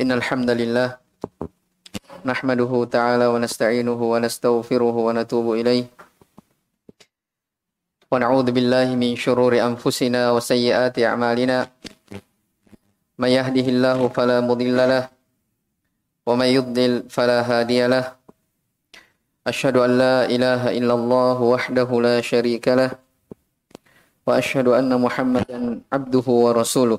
إن الحمد لله نحمده تعالى ونستعينه ونستغفره ونتوب إليه ونعوذ بالله من شرور أنفسنا وسيئات أعمالنا من يهده الله فلا مضل له ومن يضلل فلا هادي له أشهد أن لا إله إلا الله وحده لا شريك له وأشهد أن محمدا عبده ورسوله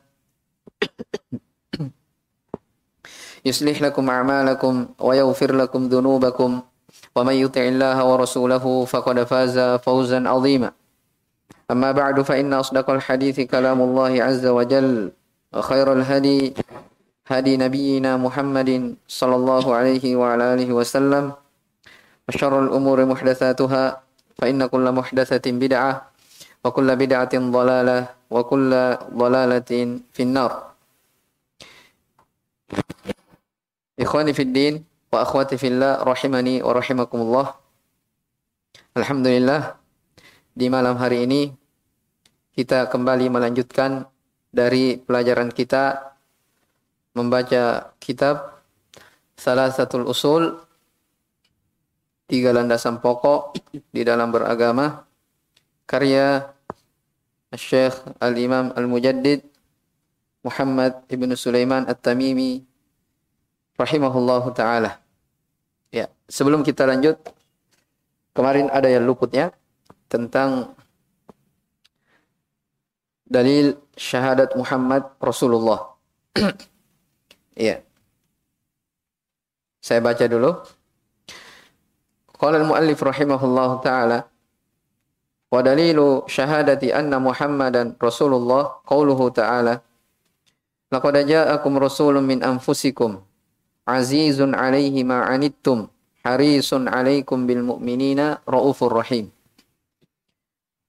يصلح لكم أعمالكم ويغفر لكم ذنوبكم ومن يطع الله ورسوله فقد فاز فوزا عظيما. أما بعد فإن أصدق الحديث كلام الله عز وجل وخير الهدي هدي نبينا محمد صلى الله عليه وعلى آله وسلم وشر الأمور محدثاتها فإن كل محدثة بدعة وكل بدعة ضلالة وكل ضلالة في النار. Ikhwani fid din wa akhwati fillah rahimani wa rahimakumullah. Alhamdulillah di malam hari ini kita kembali melanjutkan dari pelajaran kita membaca kitab salah satu usul tiga landasan pokok di dalam beragama karya Syekh Al-Imam Al-Mujaddid Muhammad Ibn Sulaiman At-Tamimi rahimahullahu taala. Ya, sebelum kita lanjut kemarin ada yang luputnya tentang dalil syahadat Muhammad Rasulullah. Iya. Saya baca dulu. Qala al-muallif rahimahullahu taala wa dalilu syahadati anna Muhammadan Rasulullah qauluhu ta'ala Laqad ja'akum rasulun min anfusikum azizun alaihi ma anittum harisun alaikum bil mu'minina raufur rahim.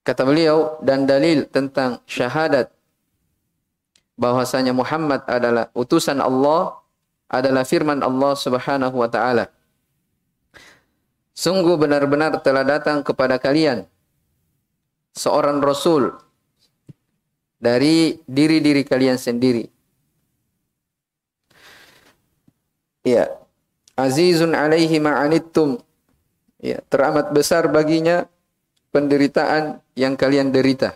Kata beliau dan dalil tentang syahadat bahwasanya Muhammad adalah utusan Allah adalah firman Allah Subhanahu wa taala. Sungguh benar-benar telah datang kepada kalian seorang rasul dari diri-diri kalian sendiri. Ya. Azizun alaihi ma'anittum. Ya, teramat besar baginya penderitaan yang kalian derita.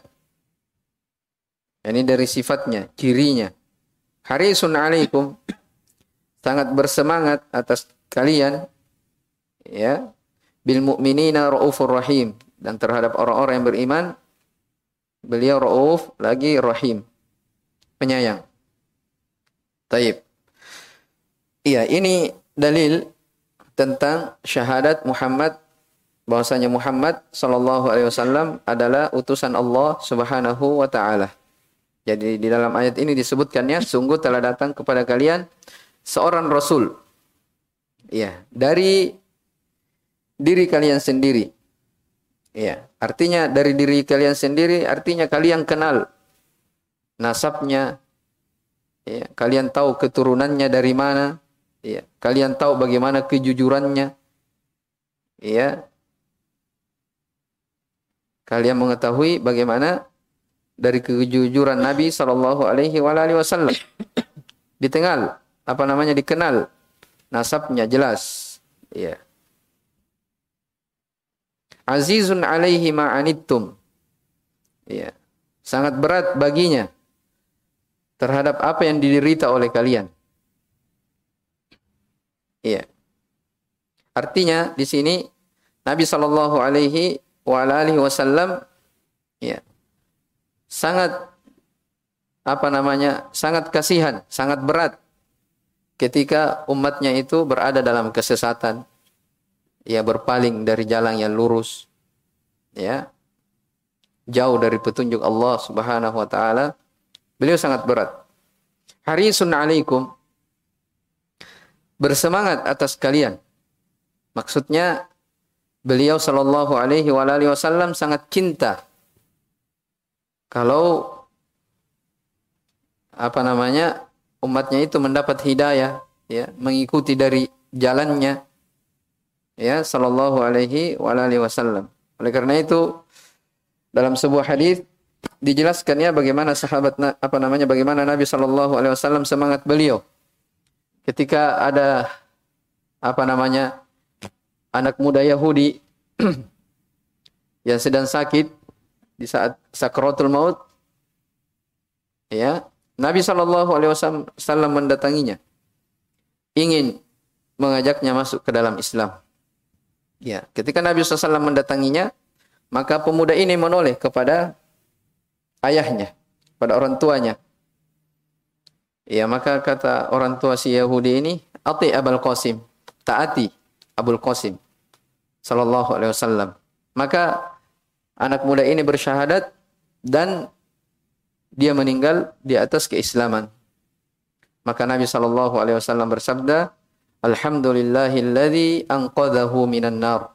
Ini dari sifatnya, cirinya. Harisun alaikum sangat bersemangat atas kalian ya bil mu'minina raufur rahim dan terhadap orang-orang yang beriman beliau rauf lagi rahim penyayang. Taib. Iya, ini dalil tentang syahadat Muhammad bahwasanya Muhammad sallallahu alaihi wasallam adalah utusan Allah Subhanahu wa taala. Jadi di dalam ayat ini disebutkannya sungguh telah datang kepada kalian seorang rasul. Iya, dari diri kalian sendiri. Iya, artinya dari diri kalian sendiri artinya kalian kenal nasabnya. Iya, kalian tahu keturunannya dari mana. Iya, kalian tahu bagaimana kejujurannya. Iya. Kalian mengetahui bagaimana dari kejujuran Nabi Shallallahu Alaihi Wasallam. Ditengal, apa namanya dikenal, nasabnya jelas. Iya. Azizun alaihi ma'anittum. Iya. Sangat berat baginya terhadap apa yang diderita oleh kalian. Iya. Artinya di sini Nabi Shallallahu Alaihi Wasallam ya sangat apa namanya sangat kasihan, sangat berat ketika umatnya itu berada dalam kesesatan, ya berpaling dari jalan yang lurus, ya jauh dari petunjuk Allah Subhanahu Wa Taala, beliau sangat berat. harisun alaikum bersemangat atas kalian. Maksudnya beliau sallallahu alaihi wasallam sangat cinta kalau apa namanya umatnya itu mendapat hidayah ya mengikuti dari jalannya ya sallallahu alaihi wasallam. Oleh karena itu dalam sebuah hadis dijelaskan ya bagaimana sahabat apa namanya bagaimana Nabi sallallahu alaihi wasallam semangat beliau ketika ada apa namanya anak muda Yahudi yang sedang sakit di saat sakratul maut ya Nabi Shallallahu alaihi wasallam mendatanginya. Ingin mengajaknya masuk ke dalam Islam. Ya ketika Nabi SAW mendatanginya maka pemuda ini menoleh kepada ayahnya pada orang tuanya ya maka kata orang tua si Yahudi ini ati Abul Qasim taati Abul Qasim sallallahu alaihi wasallam. Maka anak muda ini bersyahadat dan dia meninggal di atas keislaman. Maka Nabi sallallahu alaihi wasallam bersabda, "Alhamdulillahilladzi anqadhahu minan nar."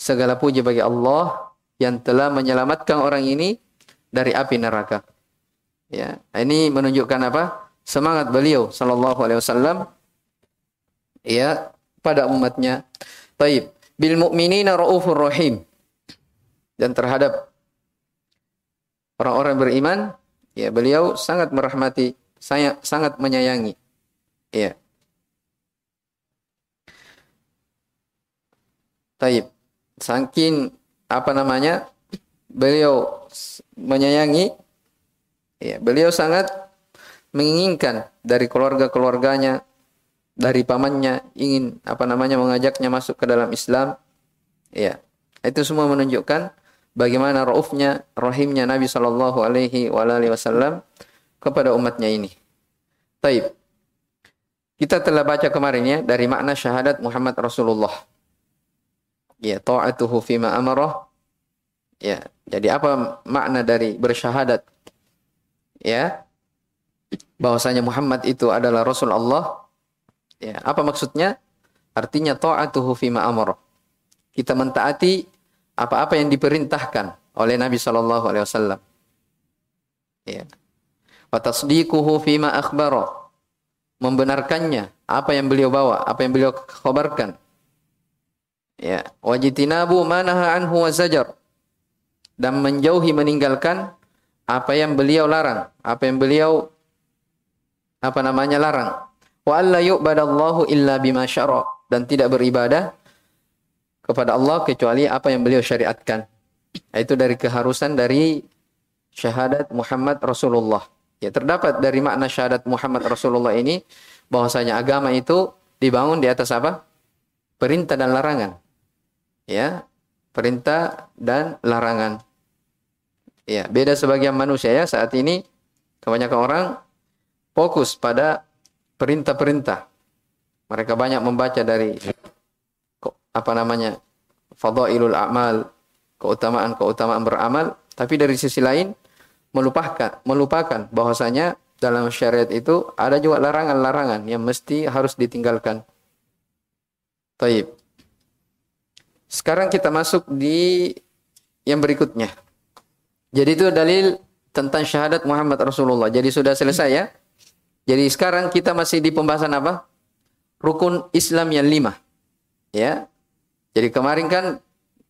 Segala puji bagi Allah yang telah menyelamatkan orang ini dari api neraka. Ya, ini menunjukkan apa? Semangat beliau sallallahu alaihi wasallam ya pada umatnya. Taib bil mu'minina raufur rahim. Dan terhadap orang-orang beriman, ya beliau sangat merahmati, saya sangat menyayangi. Ya. Taib. Saking apa namanya? Beliau menyayangi ya, beliau sangat menginginkan dari keluarga-keluarganya dari pamannya ingin apa namanya mengajaknya masuk ke dalam Islam. Ya. Itu semua menunjukkan bagaimana raufnya, rahimnya Nabi sallallahu alaihi wasallam kepada umatnya ini. Taib. Kita telah baca kemarin ya dari makna syahadat Muhammad Rasulullah. Ya, ta'atuhu fima amarah. Ya, jadi apa makna dari bersyahadat? Ya, bahwasanya Muhammad itu adalah Rasul Allah Ya, apa maksudnya? Artinya ta'atuhu fima amara. Kita mentaati apa-apa yang diperintahkan oleh Nabi sallallahu alaihi wasallam. Ya. Wa tasdiquhu fima akhbara. Membenarkannya apa yang beliau bawa, apa yang beliau khabarkan. Ya, wajitinabu manaha anhu wa zajar. Dan menjauhi meninggalkan apa yang beliau larang, apa yang beliau apa namanya larang wa alla yu'badallahu illa bima syara dan tidak beribadah kepada Allah kecuali apa yang beliau syariatkan. Itu dari keharusan dari syahadat Muhammad Rasulullah. Ya terdapat dari makna syahadat Muhammad Rasulullah ini bahwasanya agama itu dibangun di atas apa? Perintah dan larangan. Ya, perintah dan larangan. Ya, beda sebagian manusia ya saat ini kebanyakan orang fokus pada perintah-perintah. Mereka banyak membaca dari apa namanya? fadailul amal, keutamaan-keutamaan beramal, tapi dari sisi lain melupakan melupakan bahwasanya dalam syariat itu ada juga larangan-larangan yang mesti harus ditinggalkan. Taib. Sekarang kita masuk di yang berikutnya. Jadi itu dalil tentang syahadat Muhammad Rasulullah. Jadi sudah selesai ya. Jadi sekarang kita masih di pembahasan apa? Rukun Islam yang lima. Ya. Jadi kemarin kan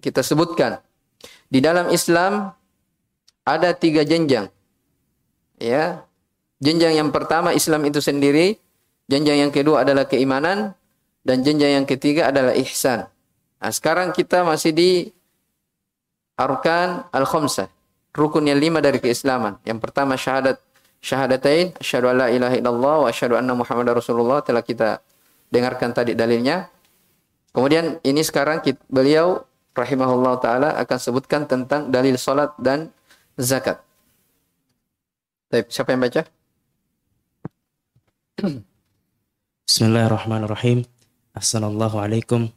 kita sebutkan di dalam Islam ada tiga jenjang. Ya. Jenjang yang pertama Islam itu sendiri, jenjang yang kedua adalah keimanan dan jenjang yang ketiga adalah ihsan. Nah, sekarang kita masih di arkan al-khamsah, rukun yang lima dari keislaman. Yang pertama syahadat syahadatain asyhadu alla ilaha illallah wa asyhadu anna muhammadar rasulullah telah kita dengarkan tadi dalilnya. Kemudian ini sekarang kita, beliau rahimahullah taala akan sebutkan tentang dalil salat dan zakat. Baik, siapa yang baca? Bismillahirrahmanirrahim. Assalamualaikum.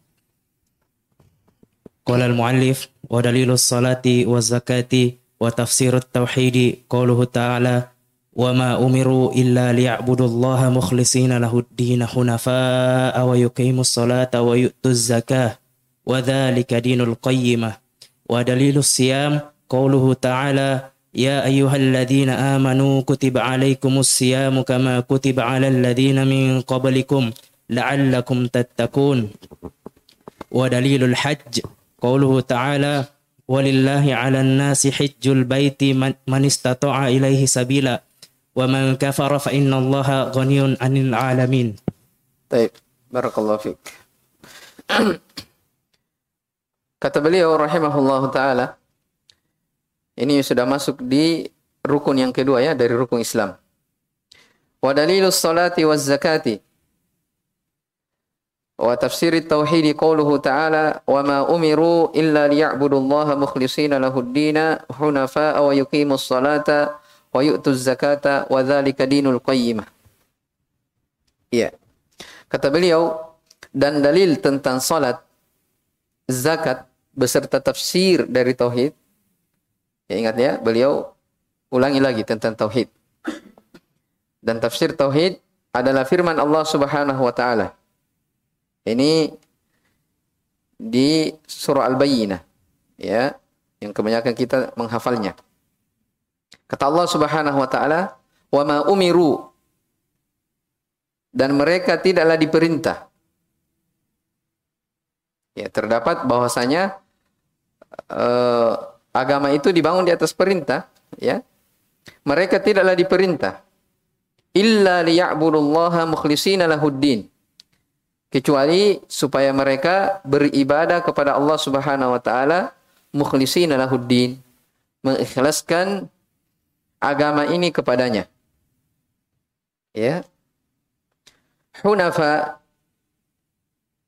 Qala al-muallif wa dalilus salati wa zakati tafsirut tauhidi qauluhu ta'ala وما أمروا إلا ليعبدوا الله مخلصين له الدين حنفاء ويقيموا الصلاة ويؤتوا الزكاة وذلك دين القيمة ودليل الصيام قوله تعالى يا أيها الذين آمنوا كتب عليكم الصيام كما كتب على الذين من قبلكم لعلكم تتقون ودليل الحج قوله تعالى walillahi 'alan nasi hajjul baiti man, man ilaihi sabila wa man kafara fa innallaha ghaniyun 'anil 'alamin. الله barakallahu كتب Kata beliau rahimahullahu taala ini sudah masuk di rukun yang kedua ya dari rukun Islam. Wadalilus salati waz zakati wa tafsir tauhid qauluhu ta'ala wa ma umiru illa liya'budullaha mukhlishina lahud-din hunafa wa yuqimus salata wa yu'tuz zakata wa dzalika dinul qayyimah. Iya. Kata beliau dan dalil tentang salat, zakat beserta tafsir dari tauhid. Ya ingat ya, beliau ulangi lagi tentang tauhid. Dan tafsir tauhid adalah firman Allah Subhanahu wa taala. Ini di surah Al-Bayyinah ya, yang kebanyakan kita menghafalnya. Kata Allah Subhanahu wa taala, "Wa ma umiru" dan mereka tidaklah diperintah. Ya, terdapat bahwasanya uh, agama itu dibangun di atas perintah, ya. Mereka tidaklah diperintah illa liya'budullaha mukhlishina lahuddin kecuali supaya mereka beribadah kepada Allah Subhanahu wa taala mukhlishina lahuddin mengikhlaskan agama ini kepadanya. Ya. Hunafa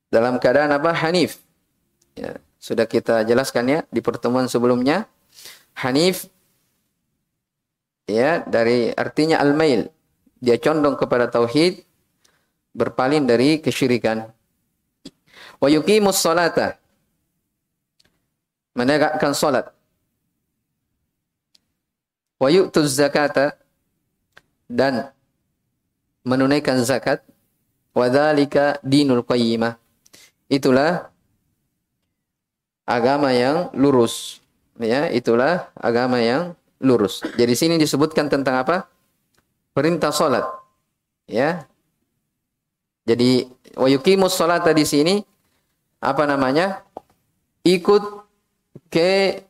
dalam keadaan apa? Hanif. Ya, sudah kita jelaskan ya di pertemuan sebelumnya. Hanif ya dari artinya al-mail. Dia condong kepada tauhid berpaling dari kesyirikan. Wa yuqimus salata. Menegakkan salat. Wa yu'tuz zakata dan menunaikan zakat. Wa dzalika dinul qayyimah. Itulah agama yang lurus. Ya, itulah agama yang lurus. Jadi sini disebutkan tentang apa? Perintah salat. Ya, jadi wa yuqimus salata di sini apa namanya? Ikut ke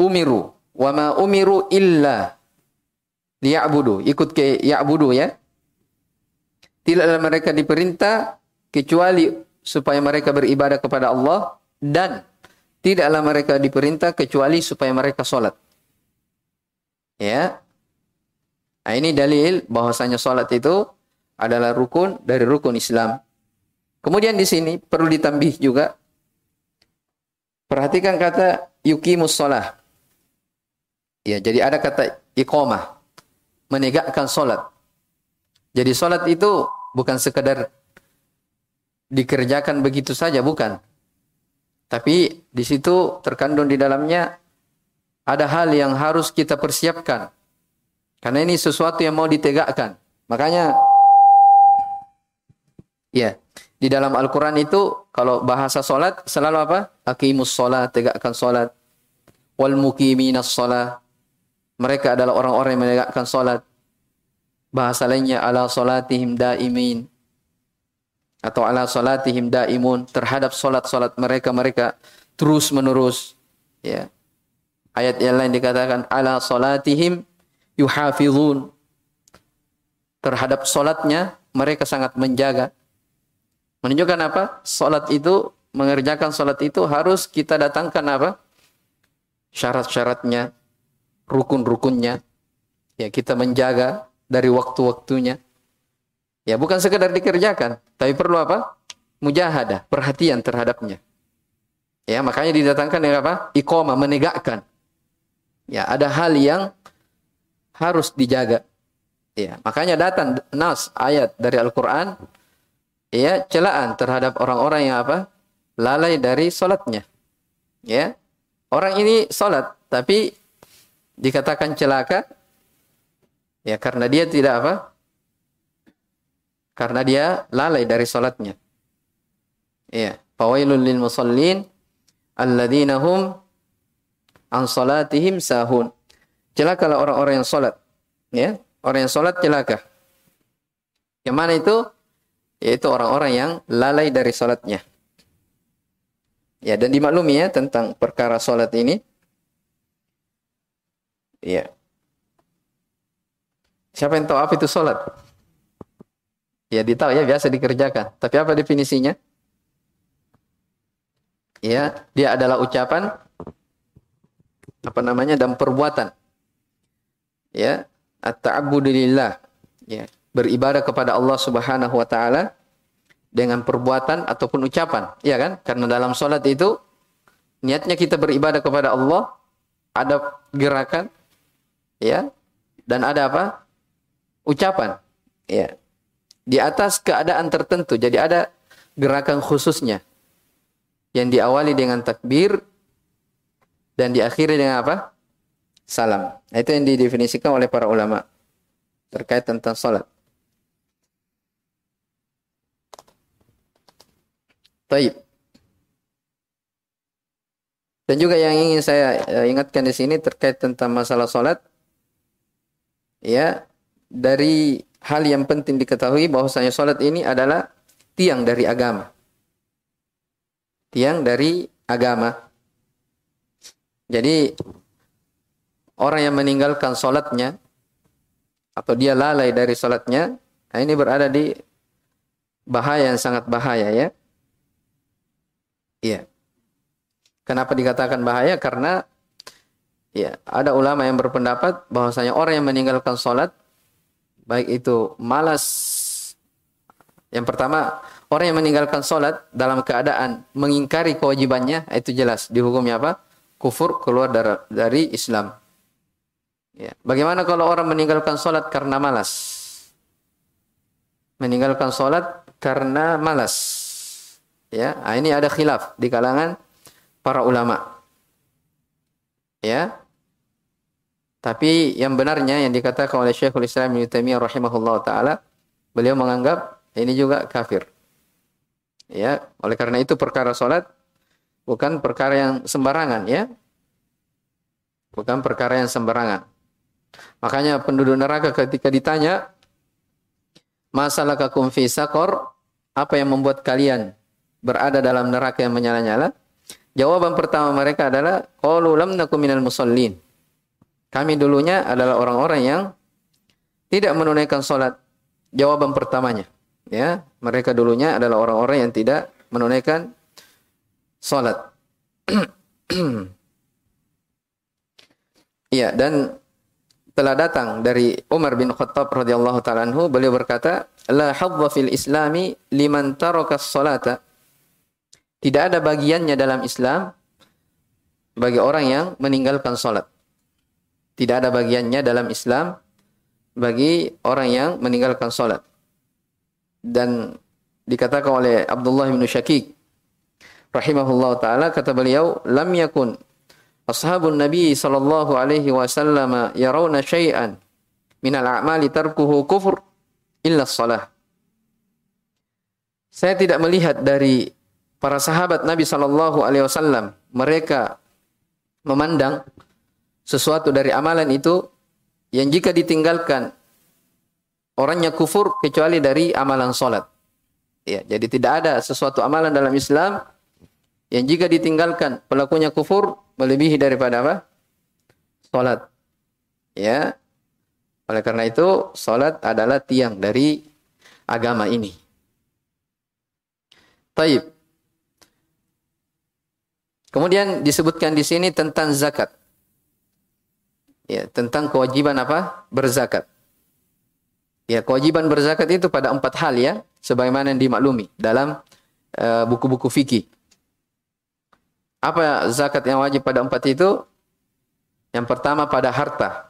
umiru. Wa ma umiru illa liya'budu. Ikut ke ya'budu ya. Tidaklah mereka diperintah kecuali supaya mereka beribadah kepada Allah dan tidaklah mereka diperintah kecuali supaya mereka sholat. Ya. Nah, ini dalil bahwasanya sholat itu adalah rukun dari rukun Islam. Kemudian di sini perlu ditambih juga perhatikan kata yukimus sholah. Ya, jadi ada kata iqamah, menegakkan solat. Jadi solat itu bukan sekedar dikerjakan begitu saja, bukan. Tapi di situ terkandung di dalamnya ada hal yang harus kita persiapkan. Karena ini sesuatu yang mau ditegakkan. Makanya Ya, di dalam Al-Quran itu kalau bahasa solat selalu apa? Akimus solat, tegakkan solat. Wal mukiminas solat. Mereka adalah orang-orang yang menegakkan solat. Bahasa lainnya ala solatihim daimin. Atau ala solatihim daimun. Terhadap solat-solat mereka, mereka terus menerus. Ya. Ayat yang lain dikatakan ala solatihim yuhafizun. Terhadap solatnya mereka sangat menjaga. Menunjukkan apa? Salat itu, mengerjakan salat itu harus kita datangkan apa? Syarat-syaratnya, rukun-rukunnya. Ya, kita menjaga dari waktu-waktunya. Ya, bukan sekedar dikerjakan, tapi perlu apa? Mujahadah, perhatian terhadapnya. Ya, makanya didatangkan dengan apa? Iqamah, menegakkan. Ya, ada hal yang harus dijaga. Ya, makanya datang nas ayat dari Al-Qur'an ya celaan terhadap orang-orang yang apa? lalai dari solatnya. Ya. Orang ini solat tapi dikatakan celaka Ya, karena dia tidak apa? Karena dia lalai dari salatnya. Ya, fawailul lil musallin alladzina hum an salatihim sahun. Celakalah orang-orang yang salat. Ya, orang yang salat celaka. Yang mana itu? Yaitu orang-orang yang lalai dari salatnya. Ya, dan dimaklumi ya tentang perkara salat ini. Ya. Siapa yang tahu apa itu sholat? Ya ditahu ya biasa dikerjakan. Tapi apa definisinya? Ya, dia adalah ucapan apa namanya dan perbuatan. Ya, at-ta'abbudu Ya, beribadah kepada Allah Subhanahu wa taala dengan perbuatan ataupun ucapan, ya kan? Karena dalam sholat itu niatnya kita beribadah kepada Allah, ada gerakan, ya, dan ada apa? ucapan. Ya di atas keadaan tertentu jadi ada gerakan khususnya yang diawali dengan takbir dan diakhiri dengan apa? Salam. Nah, itu yang didefinisikan oleh para ulama terkait tentang salat Taib. Dan juga yang ingin saya eh, ingatkan di sini terkait tentang masalah salat ya dari hal yang penting diketahui bahwasanya salat ini adalah tiang dari agama. Tiang dari agama. Jadi orang yang meninggalkan salatnya atau dia lalai dari salatnya, nah ini berada di bahaya yang sangat bahaya ya. Iya. Kenapa dikatakan bahaya? Karena ya ada ulama yang berpendapat bahwasanya orang yang meninggalkan salat baik itu malas yang pertama orang yang meninggalkan sholat dalam keadaan mengingkari kewajibannya itu jelas dihukumnya apa kufur keluar dari, dari Islam ya. bagaimana kalau orang meninggalkan sholat karena malas meninggalkan sholat karena malas ya nah, ini ada khilaf di kalangan para ulama ya tapi yang benarnya yang dikatakan oleh Syekhul Islam Ibnu Taimiyah rahimahullah taala, beliau menganggap ini juga kafir. Ya, oleh karena itu perkara salat bukan perkara yang sembarangan ya. Bukan perkara yang sembarangan. Makanya penduduk neraka ketika ditanya masalah kakum fi sakor, apa yang membuat kalian berada dalam neraka yang menyala-nyala? Jawaban pertama mereka adalah qalu lam nakum minal musallin. Kami dulunya adalah orang-orang yang tidak menunaikan sholat. Jawaban pertamanya. Ya, mereka dulunya adalah orang-orang yang tidak menunaikan sholat. Iya, dan telah datang dari Umar bin Khattab radhiyallahu taala beliau berkata la hadza fil islami liman taraka salata tidak ada bagiannya dalam Islam bagi orang yang meninggalkan salat tidak ada bagiannya dalam Islam bagi orang yang meninggalkan salat. Dan dikatakan oleh Abdullah bin Syakik rahimahullah taala kata beliau lam yakun ashabun nabi sallallahu alaihi wasallam yarawna syai'an min al-a'mali tarkuhu kufur illa salah. Saya tidak melihat dari para sahabat Nabi sallallahu alaihi wasallam mereka memandang sesuatu dari amalan itu yang jika ditinggalkan orangnya kufur kecuali dari amalan solat. Ya, jadi tidak ada sesuatu amalan dalam Islam yang jika ditinggalkan pelakunya kufur melebihi daripada apa? Solat. Ya. Oleh karena itu, solat adalah tiang dari agama ini. Taib. Kemudian disebutkan di sini tentang zakat. Ya tentang kewajiban apa? Berzakat. Ya kewajiban berzakat itu pada empat hal ya sebagaimana yang dimaklumi dalam eh, buku-buku uh, fikih. Apa zakat yang wajib pada empat itu? Yang pertama pada harta.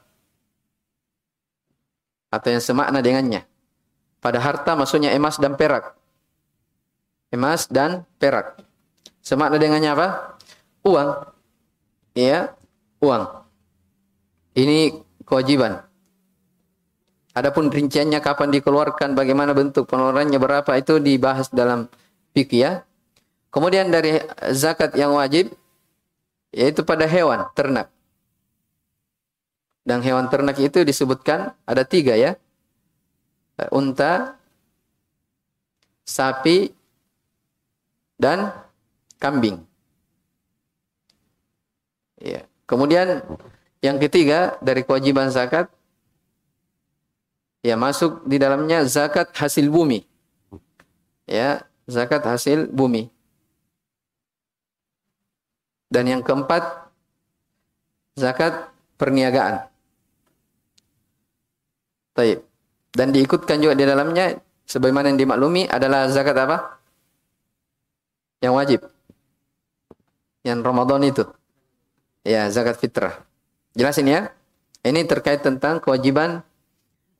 Atau yang semakna dengannya. Pada harta maksudnya emas dan perak. Emas dan perak. Semakna dengannya apa uang ya uang ini kewajiban. Adapun rinciannya kapan dikeluarkan, bagaimana bentuk pengeluarannya berapa itu dibahas dalam fikih ya. Kemudian dari zakat yang wajib yaitu pada hewan ternak. Dan hewan ternak itu disebutkan ada tiga ya. Unta, sapi, dan kambing. Ya. Kemudian yang ketiga dari kewajiban zakat ya masuk di dalamnya zakat hasil bumi. Ya, zakat hasil bumi. Dan yang keempat zakat perniagaan. Taib. Dan diikutkan juga di dalamnya sebagaimana yang dimaklumi adalah zakat apa? Yang wajib. Yang Ramadan itu. Ya, zakat fitrah. Jelas ini ya? Ini terkait tentang kewajiban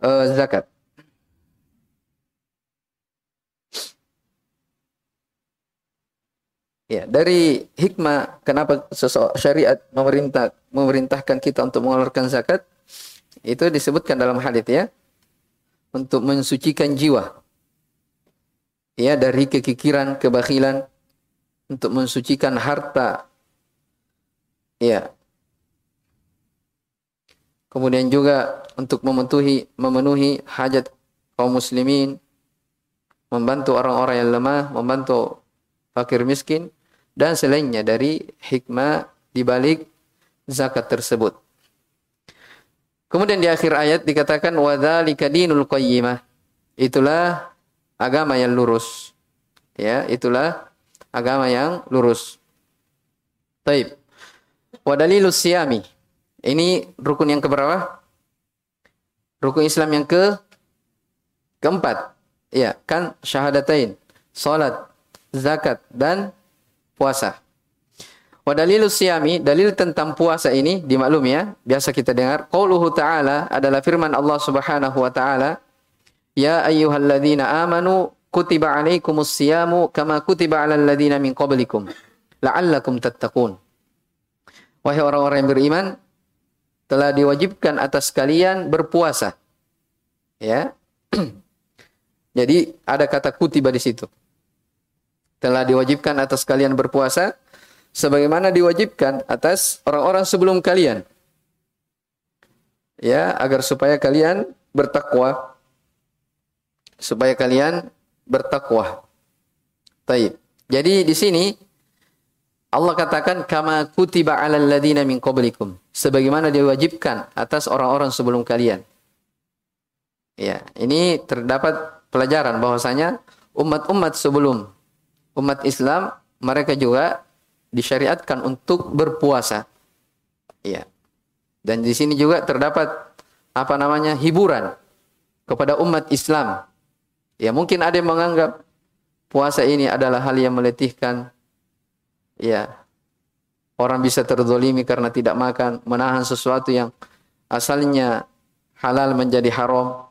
uh, zakat. Ya, dari hikmah kenapa sesuatu syariat memerintah memerintahkan kita untuk mengeluarkan zakat itu disebutkan dalam hadis ya untuk mensucikan jiwa ya dari kekikiran, kebakilan untuk mensucikan harta ya kemudian juga untuk memenuhi memenuhi hajat kaum muslimin, membantu orang-orang yang lemah, membantu fakir miskin dan selainnya dari hikmah di balik zakat tersebut. Kemudian di akhir ayat dikatakan wadzalika dinul qayyimah. Itulah agama yang lurus. Ya, itulah agama yang lurus. Taib. Wa dalilus siyami. Ini rukun yang keberapa? Rukun Islam yang ke keempat. Ya, kan syahadatain, salat, zakat dan puasa. Wa dalilus siyami, dalil tentang puasa ini dimaklumi ya, biasa kita dengar. Qauluhu ta'ala adalah firman Allah Subhanahu wa taala, "Ya ayyuhalladzina amanu kutiba alaikumus siyamu kama kutiba alal ladzina min qablikum la'allakum tattaqun." Wahai orang-orang yang beriman, telah diwajibkan atas kalian berpuasa. Ya. Jadi ada kata kutiba di situ. Telah diwajibkan atas kalian berpuasa sebagaimana diwajibkan atas orang-orang sebelum kalian. Ya, agar supaya kalian bertakwa. Supaya kalian bertakwa. Taib. Jadi di sini Allah katakan kama kutiba 'alal ladzina min qablikum sebagaimana diwajibkan atas orang-orang sebelum kalian. Ya, ini terdapat pelajaran bahwasanya umat-umat sebelum umat Islam mereka juga disyariatkan untuk berpuasa. Ya. Dan di sini juga terdapat apa namanya hiburan kepada umat Islam. Ya, mungkin ada yang menganggap puasa ini adalah hal yang meletihkan, ya orang bisa terzolimi karena tidak makan, menahan sesuatu yang asalnya halal menjadi haram.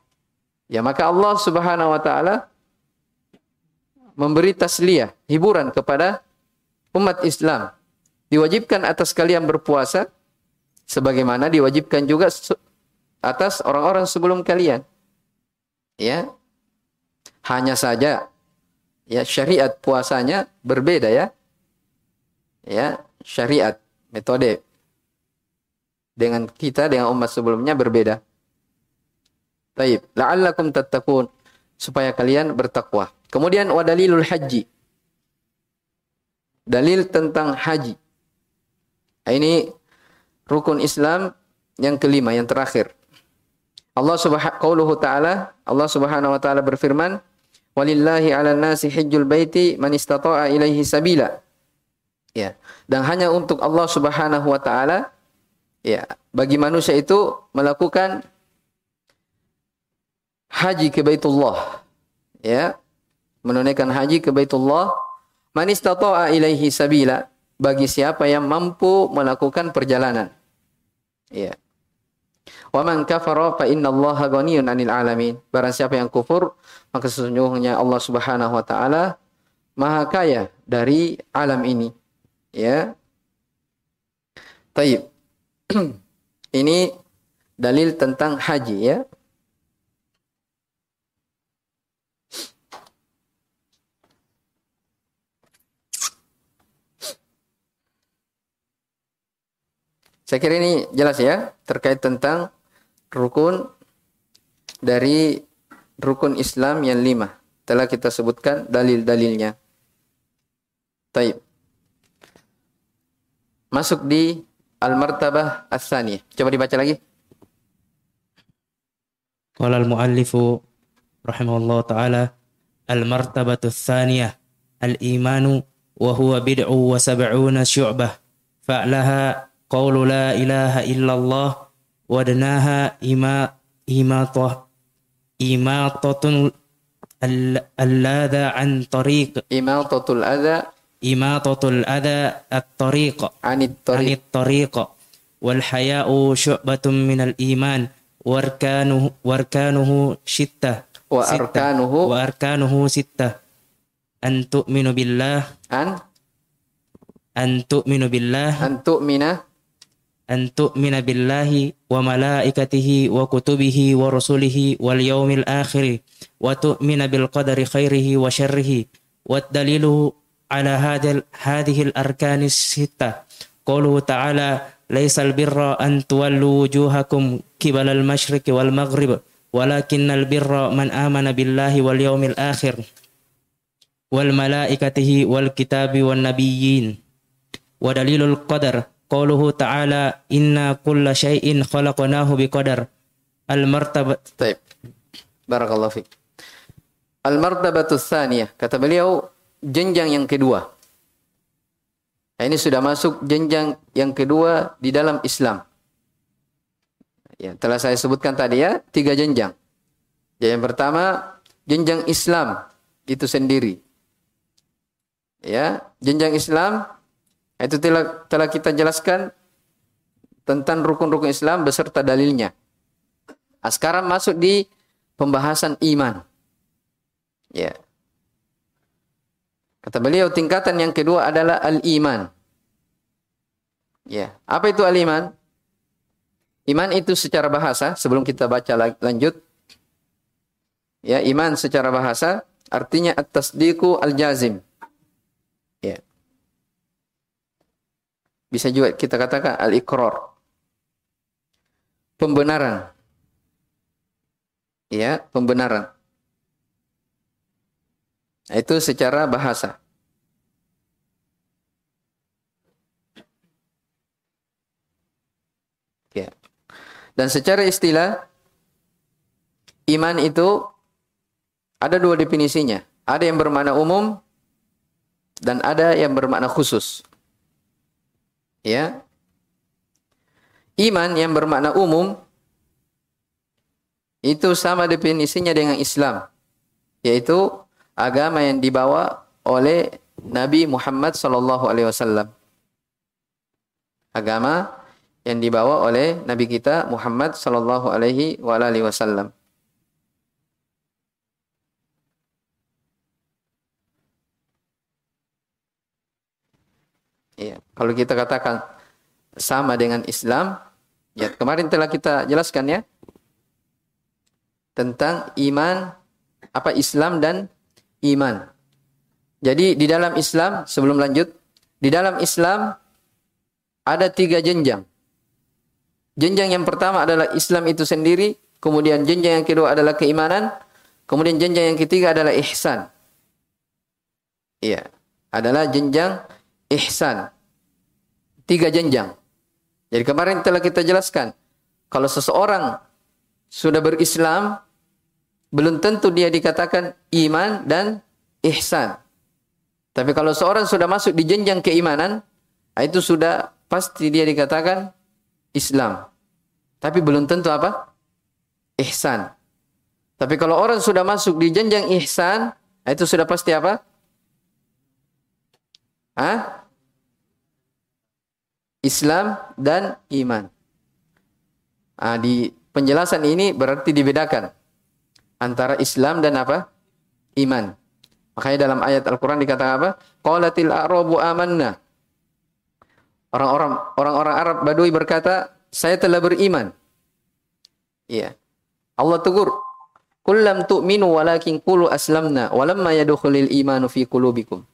Ya maka Allah Subhanahu wa taala memberi tasliyah, hiburan kepada umat Islam. Diwajibkan atas kalian berpuasa sebagaimana diwajibkan juga atas orang-orang sebelum kalian. Ya. Hanya saja ya syariat puasanya berbeda ya ya syariat metode dengan kita dengan umat sebelumnya berbeda. Taib, la'allakum tattaqun supaya kalian bertakwa. Kemudian wadalilul haji. Dalil tentang haji. Ini rukun Islam yang kelima, yang terakhir. Allah subhanahu ta'ala, Allah Subhanahu wa taala berfirman, "Walillahi 'alan nasi hajjul baiti man istata'a ilaihi sabila." Ya. Dan hanya untuk Allah Subhanahu wa taala ya, bagi manusia itu melakukan haji ke Baitullah. Ya. Menunaikan haji ke Baitullah man istata'a ilaihi sabila bagi siapa yang mampu melakukan perjalanan. Ya. Wa man kafara fa innallaha ghaniyun 'anil alamin. Barang siapa yang kufur, maka sesungguhnya Allah Subhanahu wa taala maha kaya dari alam ini ya Taib. Ini dalil tentang haji ya. Saya kira ini jelas ya terkait tentang rukun dari rukun Islam yang lima. Telah kita sebutkan dalil-dalilnya. Taib. Masuk di Al-Martabah As-Saniyah. Coba dibaca lagi. Qala al-muallifu rahimahullah ta'ala al-martabatu tsaniyah al-imanu wa huwa bid'u wa sab'una syu'bah fa'laha qawlu la ilaha illallah wa danaha ima imatah imatatun al-ladha an tariq Imatatul adha imatatul adha at-tariq anit عن tariq. الطريق والحياء شعبة من الإيمان وأركانه وأركانه ستة وأركانه ستة وأركانه ستة أن تؤمن بالله An أن تؤمن بالله an tu'mina أن تؤمن بالله وملائكته وكتبه ورسله واليوم الآخر وتؤمن بالقدر خيره وشره والدليل على هذا هذه الأركان الستة قوله تعالى ليس البر أن تولوا وجوهكم قبل المشرق والمغرب ولكن البر من آمن بالله واليوم الآخر والملائكته والكتاب والنبيين ودليل القدر قوله تعالى إنا كل شيء خلقناه بقدر المرتبة Taib. Barakallahu fiik. Al-martabatu tsaniyah. Kata beliau jenjang yang kedua. Nah, ini sudah masuk jenjang yang kedua di dalam Islam. Ya, telah saya sebutkan tadi ya, tiga jenjang. Jadi yang pertama, jenjang Islam itu sendiri. Ya, jenjang Islam itu telah, telah kita jelaskan tentang rukun-rukun Islam beserta dalilnya. Nah, sekarang masuk di pembahasan iman. Ya. Kata beliau tingkatan yang kedua adalah al-iman. Ya, apa itu al-iman? Iman itu secara bahasa, sebelum kita baca la- lanjut. Ya, iman secara bahasa artinya at-tasdiqu al-jazim. Ya. Bisa juga kita katakan al-iqrar. Pembenaran. Ya, pembenaran. Itu secara bahasa. Ya. Dan secara istilah iman itu ada dua definisinya. Ada yang bermakna umum dan ada yang bermakna khusus. Ya. Iman yang bermakna umum itu sama definisinya dengan Islam, yaitu agama yang dibawa oleh Nabi Muhammad sallallahu alaihi wasallam. Agama yang dibawa oleh Nabi kita Muhammad sallallahu alaihi wasallam. Iya, kalau kita katakan sama dengan Islam, ya kemarin telah kita jelaskan ya tentang iman apa Islam dan iman. Jadi di dalam Islam sebelum lanjut, di dalam Islam ada tiga jenjang. Jenjang yang pertama adalah Islam itu sendiri, kemudian jenjang yang kedua adalah keimanan, kemudian jenjang yang ketiga adalah ihsan. Iya, adalah jenjang ihsan. Tiga jenjang. Jadi kemarin telah kita jelaskan, kalau seseorang sudah berislam, belum tentu dia dikatakan iman dan ihsan. Tapi kalau seorang sudah masuk di jenjang keimanan, itu sudah pasti dia dikatakan Islam. Tapi belum tentu apa? Ihsan. Tapi kalau orang sudah masuk di jenjang ihsan, itu sudah pasti apa? Hah? Islam dan iman. Ah, di penjelasan ini berarti dibedakan antara Islam dan apa? Iman. Makanya dalam ayat Al-Qur'an dikatakan apa? Qalatil a'rabu amanna. Orang-orang orang-orang Arab Badui berkata, "Saya telah beriman." Iya. Allah tegur, "Qul lam tu'minu walakin qulu aslamna walamma yadkhulul imanu fi qulubikum."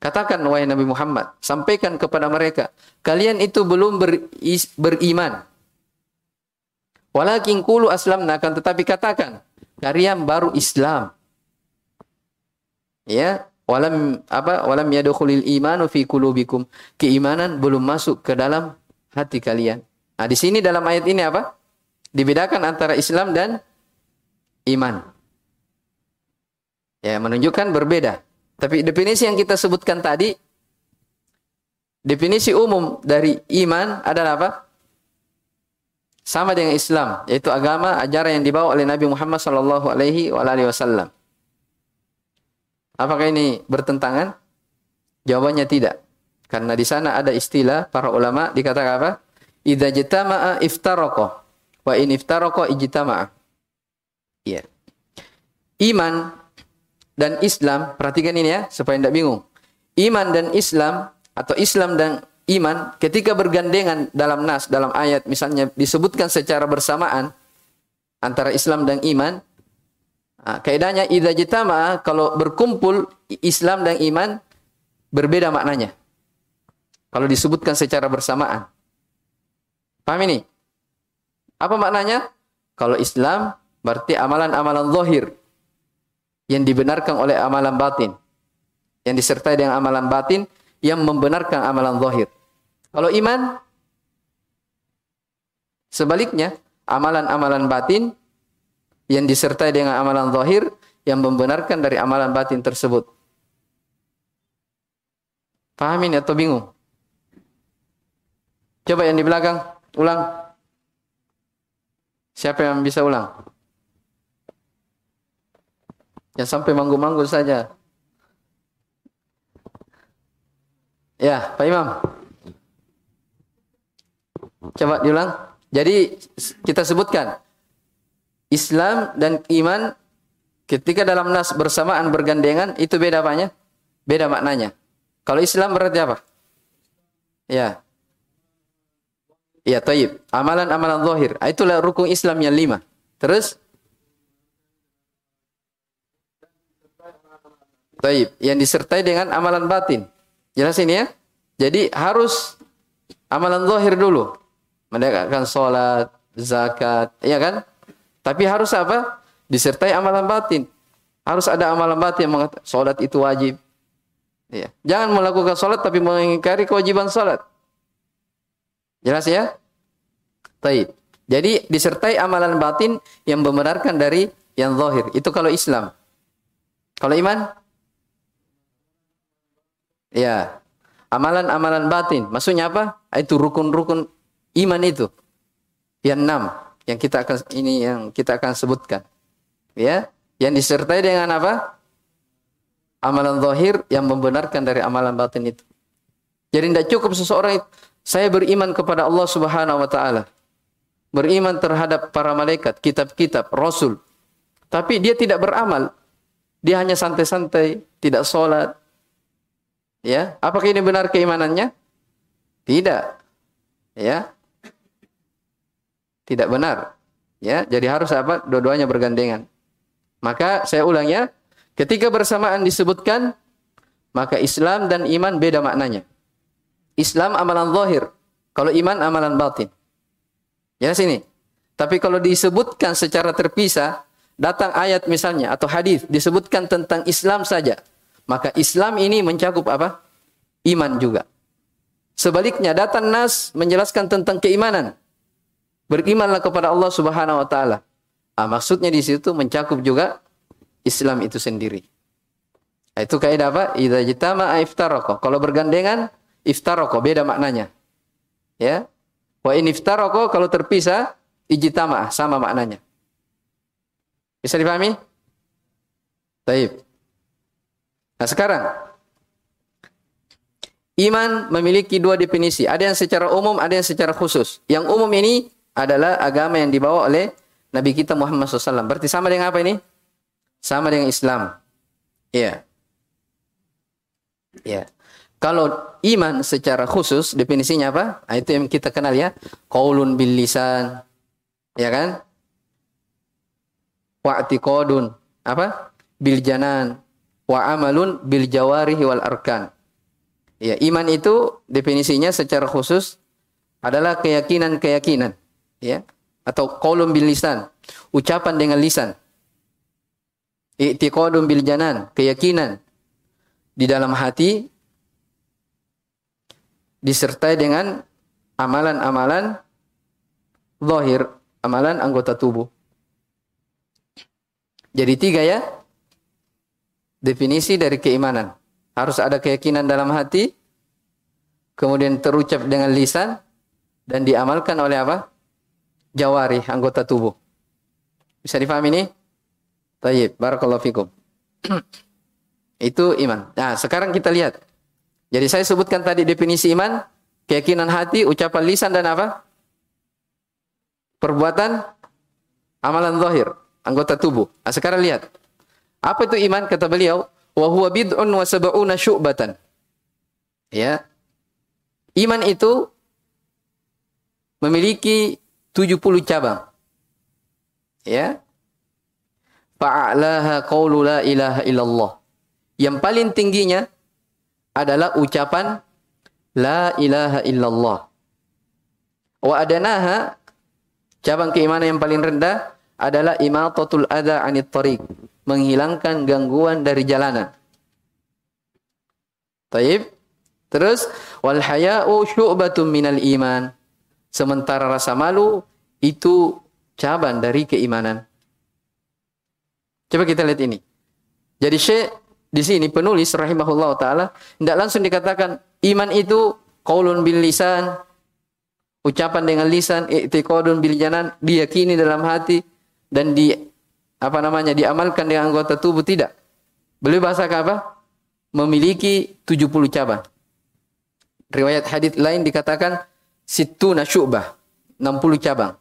Katakan wahai Nabi Muhammad, sampaikan kepada mereka, kalian itu belum ber, beriman. Walakin kulu aslamna akan tetapi katakan, kalian baru Islam. Ya, walam apa walam yadkhulil imanu fi qulubikum. Keimanan belum masuk ke dalam hati kalian. Nah, di sini dalam ayat ini apa? Dibedakan antara Islam dan iman. Ya, menunjukkan berbeda. Tapi definisi yang kita sebutkan tadi, definisi umum dari iman adalah apa? Sama dengan Islam, yaitu agama ajaran yang dibawa oleh Nabi Muhammad sallallahu alaihi wasallam. Apakah ini bertentangan? Jawabannya tidak. Karena di sana ada istilah para ulama dikatakan apa? Idza jitama'a iftaraqa wa in iftaraqa ijtama'a. Iya. Iman dan Islam, perhatikan ini ya supaya tidak bingung. Iman dan Islam atau Islam dan iman ketika bergandengan dalam nas, dalam ayat misalnya disebutkan secara bersamaan antara Islam dan iman, nah, kaidahnya idza jitama kalau berkumpul Islam dan iman berbeda maknanya. Kalau disebutkan secara bersamaan. Paham ini? Apa maknanya? Kalau Islam berarti amalan-amalan zahir yang dibenarkan oleh amalan batin. Yang disertai dengan amalan batin yang membenarkan amalan zahir. Kalau iman sebaliknya, amalan-amalan batin yang disertai dengan amalan zahir yang membenarkan dari amalan batin tersebut. Pahamin atau bingung? Coba yang di belakang, ulang. Siapa yang bisa ulang? Yang sampai manggu-manggu saja. Ya, Pak Imam. Coba diulang. Jadi kita sebutkan Islam dan iman ketika dalam nas bersamaan bergandengan itu beda apanya? Beda maknanya. Kalau Islam berarti apa? Ya. Ya, taib. Amalan-amalan zahir. Itulah rukun Islam yang lima. Terus Taib, yang disertai dengan amalan batin. Jelas ini ya? Jadi harus amalan zahir dulu. Menegakkan sholat, zakat, ya kan? Tapi harus apa? Disertai amalan batin. Harus ada amalan batin yang sholat itu wajib. Ya. Jangan melakukan sholat tapi mengingkari kewajiban sholat. Jelas ya? Taib. Jadi disertai amalan batin yang membenarkan dari yang zahir. Itu kalau Islam. Kalau iman? Ya. Amalan-amalan batin. Maksudnya apa? Itu rukun-rukun iman itu. Yang enam yang kita akan ini yang kita akan sebutkan. Ya, yang disertai dengan apa? Amalan zahir yang membenarkan dari amalan batin itu. Jadi tidak cukup seseorang itu, saya beriman kepada Allah Subhanahu wa taala. Beriman terhadap para malaikat, kitab-kitab, rasul. Tapi dia tidak beramal. Dia hanya santai-santai, tidak sholat, Ya, apakah ini benar keimanannya? Tidak. Ya. Tidak benar. Ya, jadi harus apa? Dua-duanya bergandengan. Maka saya ulang ya, ketika bersamaan disebutkan maka Islam dan iman beda maknanya. Islam amalan zahir, kalau iman amalan batin. Ya sini. Tapi kalau disebutkan secara terpisah, datang ayat misalnya atau hadis disebutkan tentang Islam saja, maka Islam ini mencakup apa? Iman juga. Sebaliknya datang nas menjelaskan tentang keimanan. Berimanlah kepada Allah Subhanahu wa taala. Ah, maksudnya di situ mencakup juga Islam itu sendiri. Ah, itu kaidah apa? Idza jitama iftaraka. Kalau bergandengan iftaraka beda maknanya. Ya. Wa in iftaraka kalau terpisah ijtama sama maknanya. Bisa dipahami? Baik. Nah sekarang, iman memiliki dua definisi. Ada yang secara umum, ada yang secara khusus. Yang umum ini adalah agama yang dibawa oleh Nabi kita Muhammad SAW. Berarti sama dengan apa ini? Sama dengan Islam. Iya. Iya. Kalau iman secara khusus definisinya apa? Nah, itu yang kita kenal ya. Qaulun bil lisan. Ya kan? Wa'tiqadun. Apa? Bil janan wa amalun bil jawarihi wal arkan. Ya, iman itu definisinya secara khusus adalah keyakinan-keyakinan, ya, atau qaulun bil lisan, ucapan dengan lisan. I'tiqadun bil janan, keyakinan di dalam hati disertai dengan amalan-amalan zahir, amalan anggota tubuh. Jadi tiga ya definisi dari keimanan. Harus ada keyakinan dalam hati, kemudian terucap dengan lisan, dan diamalkan oleh apa? Jawari, anggota tubuh. Bisa difahami ini? Tayyib, barakallahu fikum. Itu iman. Nah, sekarang kita lihat. Jadi saya sebutkan tadi definisi iman, keyakinan hati, ucapan lisan dan apa? Perbuatan, amalan zahir, anggota tubuh. Nah, sekarang lihat. Apa itu iman? Kata beliau, wa huwa bid'un wa sab'una syu'batan. Ya. Iman itu memiliki 70 cabang. Ya. Fa'alaha qawlu la ilaha illallah. Yang paling tingginya adalah ucapan la ilaha illallah. Wa adanaha cabang keimanan yang paling rendah adalah imatatul adha anit tariq menghilangkan gangguan dari jalanan. Taib. Terus wal haya'u syu'batun minal iman. Sementara rasa malu itu cabang dari keimanan. Coba kita lihat ini. Jadi Syekh di sini penulis rahimahullah taala tidak langsung dikatakan iman itu qaulun bil lisan, ucapan dengan lisan, i'tiqadun bil janan, diyakini dalam hati dan di apa namanya diamalkan dengan anggota tubuh tidak. Beliau bahasa apa? Memiliki 70 cabang. Riwayat hadis lain dikatakan situna syu'bah, 60 cabang.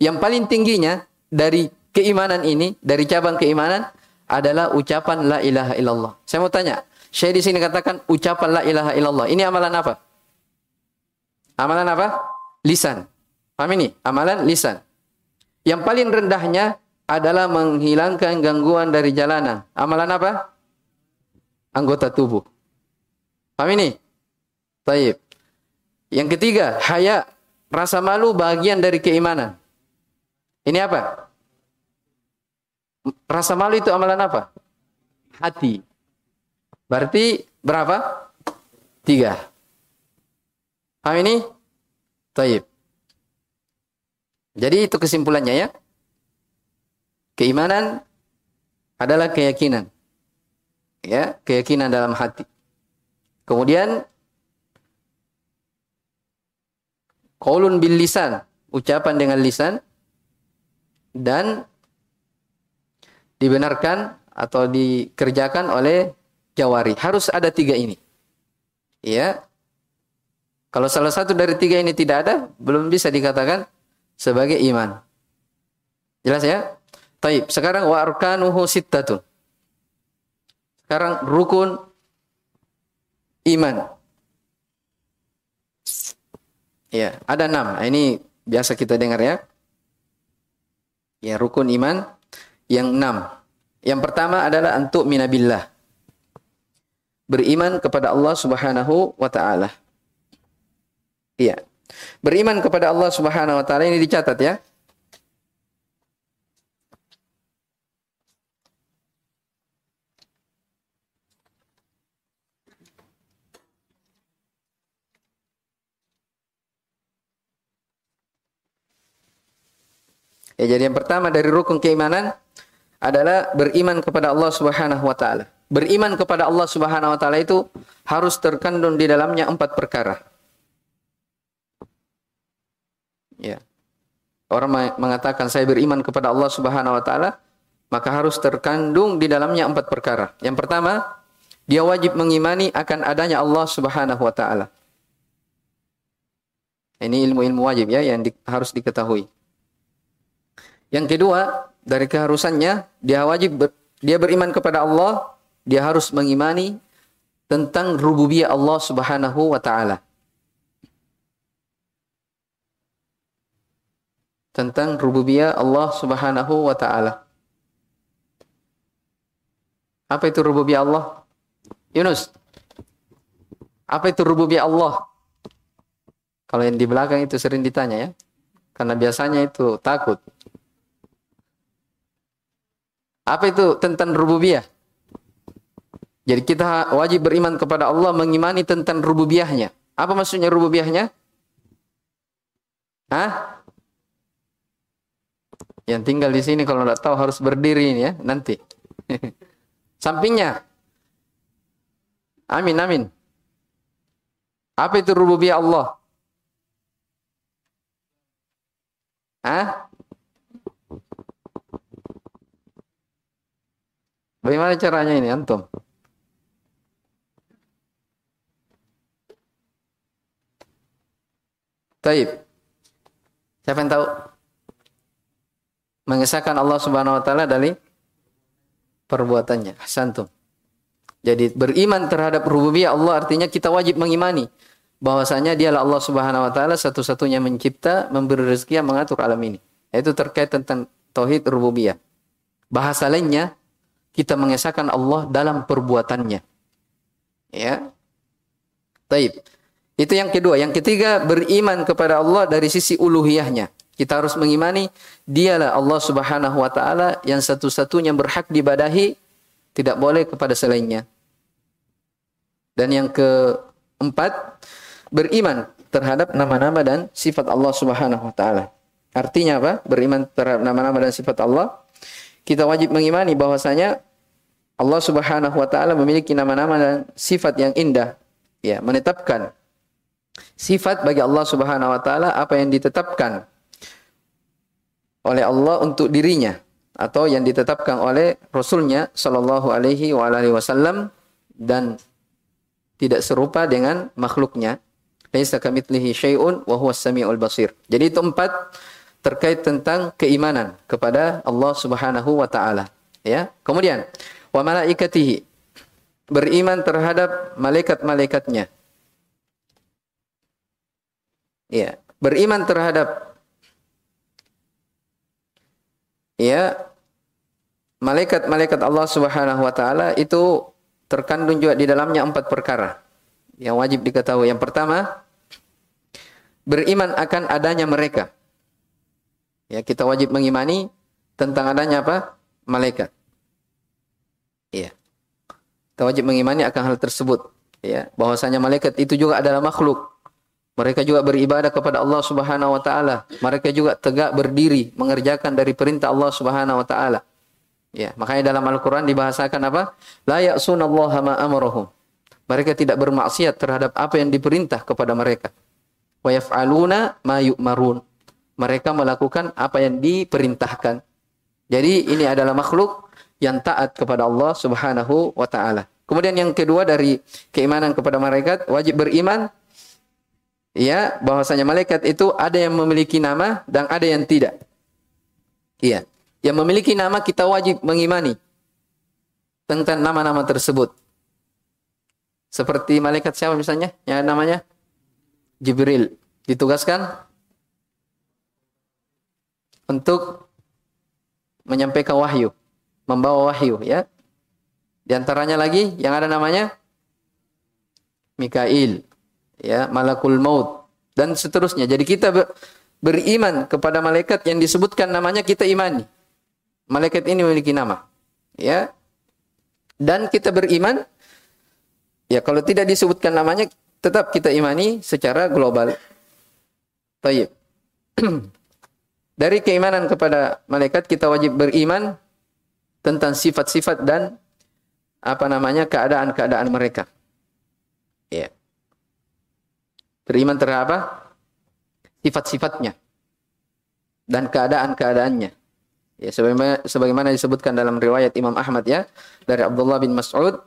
Yang paling tingginya dari keimanan ini, dari cabang keimanan adalah ucapan la ilaha illallah. Saya mau tanya, saya di sini katakan ucapan la ilaha illallah. Ini amalan apa? Amalan apa? Lisan. Paham ini? Amalan lisan. Yang paling rendahnya adalah menghilangkan gangguan dari jalanan. Amalan apa? Anggota tubuh. Paham ini? Taib. Yang ketiga, haya. Rasa malu bagian dari keimanan. Ini apa? Rasa malu itu amalan apa? Hati. Berarti berapa? Tiga. Paham ini? Taib. Jadi itu kesimpulannya ya. Keimanan adalah keyakinan. Ya, keyakinan dalam hati. Kemudian qaulun bil lisan, ucapan dengan lisan dan dibenarkan atau dikerjakan oleh jawari. Harus ada tiga ini. Ya. Kalau salah satu dari tiga ini tidak ada, belum bisa dikatakan sebagai iman. Jelas ya? Taib. Sekarang wa arkanuhu sittatun. Sekarang rukun iman. Ya, ada enam. Nah, ini biasa kita dengar ya. Ya, rukun iman yang enam. Yang pertama adalah untuk minabillah. Beriman kepada Allah Subhanahu wa taala. Iya. Beriman kepada Allah Subhanahu wa taala ini dicatat ya. Ya, jadi yang pertama dari rukun keimanan adalah beriman kepada Allah Subhanahu wa taala. Beriman kepada Allah Subhanahu wa taala itu harus terkandung di dalamnya empat perkara. Ya. Orang mengatakan saya beriman kepada Allah Subhanahu wa taala, maka harus terkandung di dalamnya empat perkara. Yang pertama, dia wajib mengimani akan adanya Allah Subhanahu wa taala. Ini ilmu-ilmu wajib ya yang di, harus diketahui. Yang kedua, dari keharusannya dia wajib ber, dia beriman kepada Allah, dia harus mengimani tentang rububiyah Allah Subhanahu wa taala. Tentang rububiyah Allah Subhanahu wa taala. Apa itu rububiyah Allah? Yunus. Apa itu rububiyah Allah? Kalau yang di belakang itu sering ditanya ya. Karena biasanya itu takut. Apa itu tentang rububiyah? Jadi kita wajib beriman kepada Allah mengimani tentang rububiyahnya. Apa maksudnya rububiyahnya? Hah? Yang tinggal di sini kalau tidak tahu harus berdiri ini ya nanti. Sampingnya. Amin amin. Apa itu rububiyah Allah? Hah? Bagaimana caranya ini antum? Taib. Siapa yang tahu? Mengesahkan Allah Subhanahu wa taala dari perbuatannya. Hasantum. Jadi beriman terhadap rububiyah Allah artinya kita wajib mengimani bahwasanya dialah Allah Subhanahu wa taala satu-satunya mencipta, memberi rezeki, yang mengatur alam ini. Itu terkait tentang tauhid rububiyah. Bahasa lainnya kita mengesahkan Allah dalam perbuatannya. Ya. Taib. Itu yang kedua. Yang ketiga, beriman kepada Allah dari sisi uluhiyahnya. Kita harus mengimani dialah Allah Subhanahu wa taala yang satu-satunya berhak dibadahi, tidak boleh kepada selainnya. Dan yang keempat, beriman terhadap nama-nama dan sifat Allah Subhanahu wa taala. Artinya apa? Beriman terhadap nama-nama dan sifat Allah. Kita wajib mengimani bahwasanya Allah Subhanahu wa taala memiliki nama-nama dan sifat yang indah. Ya, menetapkan sifat bagi Allah Subhanahu wa taala apa yang ditetapkan oleh Allah untuk dirinya atau yang ditetapkan oleh Rasulnya Shallallahu Alaihi Wasallam dan tidak serupa dengan makhluknya. Laisa kamitslihi syai'un wa huwas samiul basir. Jadi itu empat terkait tentang keimanan kepada Allah Subhanahu wa taala, ya. Kemudian wa malaikatihi beriman terhadap malaikat-malaikatnya. Ya, beriman terhadap ya malaikat-malaikat Allah Subhanahu wa taala itu terkandung juga di dalamnya empat perkara yang wajib diketahui. Yang pertama, beriman akan adanya mereka. Ya, kita wajib mengimani tentang adanya apa? Malaikat. Ya. Kita wajib mengimani akan hal tersebut. Ya, bahwasanya malaikat itu juga adalah makhluk. Mereka juga beribadah kepada Allah Subhanahu wa taala. Mereka juga tegak berdiri mengerjakan dari perintah Allah Subhanahu wa taala. Ya, makanya dalam Al-Qur'an dibahasakan apa? La ya'sunallaha ma amarahum. Mereka tidak bermaksiat terhadap apa yang diperintah kepada mereka. Wa yaf'aluna ma yu'marun. Mereka melakukan apa yang diperintahkan. Jadi ini adalah makhluk yang taat kepada Allah Subhanahu wa taala. Kemudian yang kedua dari keimanan kepada malaikat wajib beriman ya bahwasanya malaikat itu ada yang memiliki nama dan ada yang tidak. Iya. Yang memiliki nama kita wajib mengimani tentang nama-nama tersebut. Seperti malaikat siapa misalnya? Yang namanya Jibril ditugaskan untuk menyampaikan wahyu, membawa wahyu ya. Di antaranya lagi yang ada namanya Mikail ya malakul maut dan seterusnya. Jadi kita beriman kepada malaikat yang disebutkan namanya kita imani. Malaikat ini memiliki nama. Ya. Dan kita beriman ya kalau tidak disebutkan namanya tetap kita imani secara global. Tayyib. Dari keimanan kepada malaikat kita wajib beriman tentang sifat-sifat dan apa namanya keadaan-keadaan mereka. Ya. Beriman terhadap apa? Sifat-sifatnya. Dan keadaan-keadaannya. Ya, sebagaimana, sebagaimana disebutkan dalam riwayat Imam Ahmad ya. Dari Abdullah bin Mas'ud.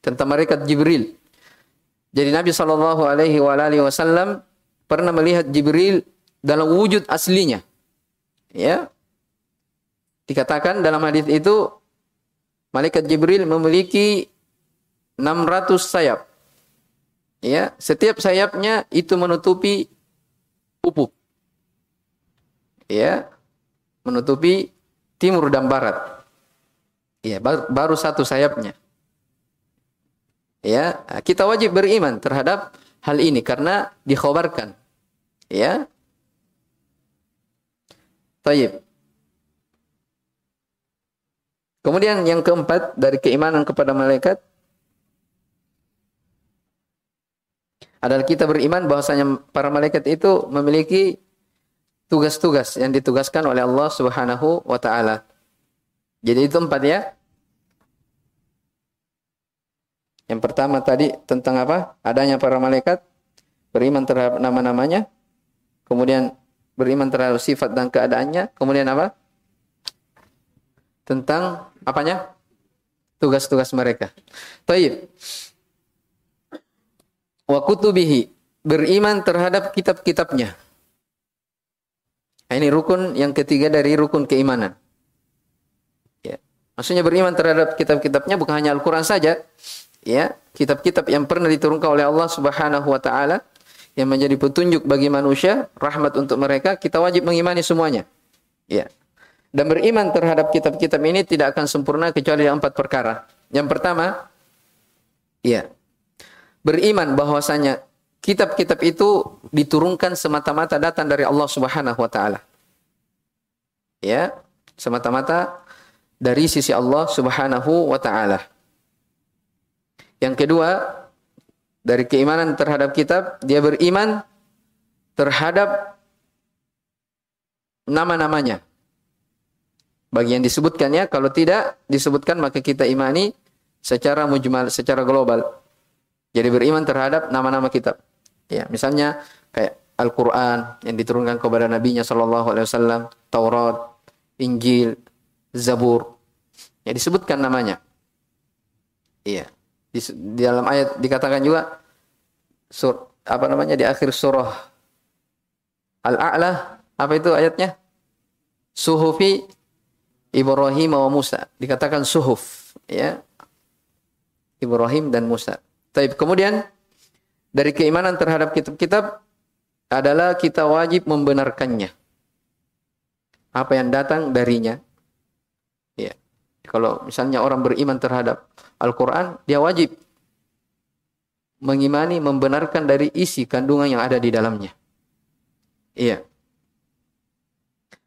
Tentang malaikat Jibril. Jadi Nabi Shallallahu Alaihi Wasallam pernah melihat Jibril dalam wujud aslinya. Ya, dikatakan dalam hadis itu malaikat Jibril memiliki 600 sayap ya setiap sayapnya itu menutupi pupuk ya menutupi timur dan barat ya baru, satu sayapnya Ya, kita wajib beriman terhadap hal ini karena dikhabarkan. Ya. Taib. Kemudian yang keempat dari keimanan kepada malaikat adalah kita beriman bahwasanya para malaikat itu memiliki tugas-tugas yang ditugaskan oleh Allah Subhanahu wa taala. Jadi itu empat ya. Yang pertama tadi tentang apa? Adanya para malaikat, beriman terhadap nama-namanya, kemudian beriman terhadap sifat dan keadaannya, kemudian apa? Tentang apanya? Tugas-tugas mereka. Taib. Wa kutubihi, beriman terhadap kitab-kitabnya. Ini rukun yang ketiga dari rukun keimanan. Ya. Maksudnya beriman terhadap kitab-kitabnya bukan hanya Al-Quran saja, ya kitab-kitab yang pernah diturunkan oleh Allah Subhanahu wa taala yang menjadi petunjuk bagi manusia, rahmat untuk mereka, kita wajib mengimani semuanya. Ya. Dan beriman terhadap kitab-kitab ini tidak akan sempurna kecuali empat perkara. Yang pertama, ya, beriman bahwasanya kitab-kitab itu diturunkan semata-mata datang dari Allah Subhanahu wa taala. Ya, semata-mata dari sisi Allah Subhanahu wa taala. Yang kedua, dari keimanan terhadap kitab, dia beriman terhadap nama-namanya. Bagi yang disebutkannya, kalau tidak disebutkan maka kita imani secara mujmal, secara global. Jadi beriman terhadap nama-nama kitab. Ya, misalnya kayak Al-Qur'an yang diturunkan kepada nabinya sallallahu alaihi wasallam, Taurat, Injil, Zabur. Ya disebutkan namanya. Iya. Di, di dalam ayat dikatakan juga sur apa namanya di akhir surah Al-A'la apa itu ayatnya? Suhufi Ibrahim wa Musa. Dikatakan suhuf ya. Ibrahim dan Musa. Tapi kemudian dari keimanan terhadap kitab-kitab adalah kita wajib membenarkannya. Apa yang datang darinya. Kalau misalnya orang beriman terhadap Al-Quran, dia wajib mengimani, membenarkan dari isi kandungan yang ada di dalamnya. Iya.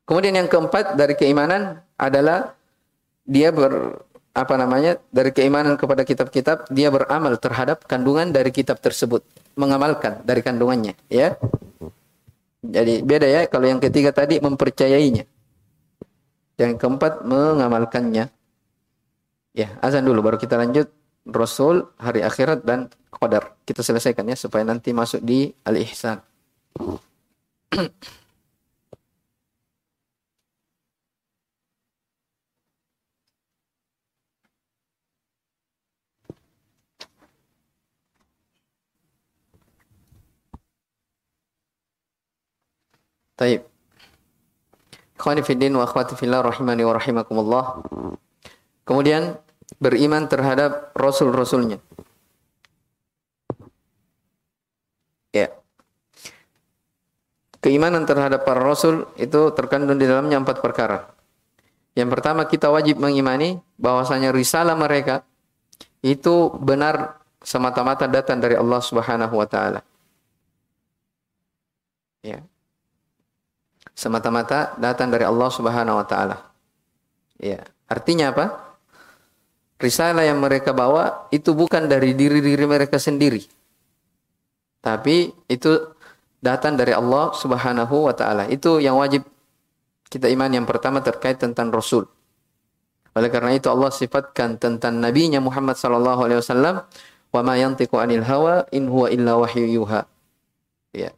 Kemudian yang keempat dari keimanan adalah dia ber apa namanya dari keimanan kepada kitab-kitab dia beramal terhadap kandungan dari kitab tersebut mengamalkan dari kandungannya ya jadi beda ya kalau yang ketiga tadi mempercayainya yang keempat mengamalkannya Ya, azan dulu baru kita lanjut Rasul, hari akhirat dan qadar. Kita selesaikan ya supaya nanti masuk di al-ihsan. Taib. Ikhwani fiddin wa akhwati fillah rahimani wa rahimakumullah. Kemudian beriman terhadap rasul-rasulnya. Ya. Keimanan terhadap para rasul itu terkandung di dalamnya empat perkara. Yang pertama kita wajib mengimani bahwasanya risalah mereka itu benar semata-mata datang dari Allah Subhanahu wa taala. Ya. Semata-mata datang dari Allah Subhanahu wa taala. Ya. Artinya apa? Risalah yang mereka bawa itu bukan dari diri-diri mereka sendiri. Tapi itu datang dari Allah Subhanahu wa taala. Itu yang wajib kita iman yang pertama terkait tentang rasul. Oleh karena itu Allah sifatkan tentang nabinya Muhammad sallallahu alaihi wasallam wa ma anil hawa in huwa illa. Ya.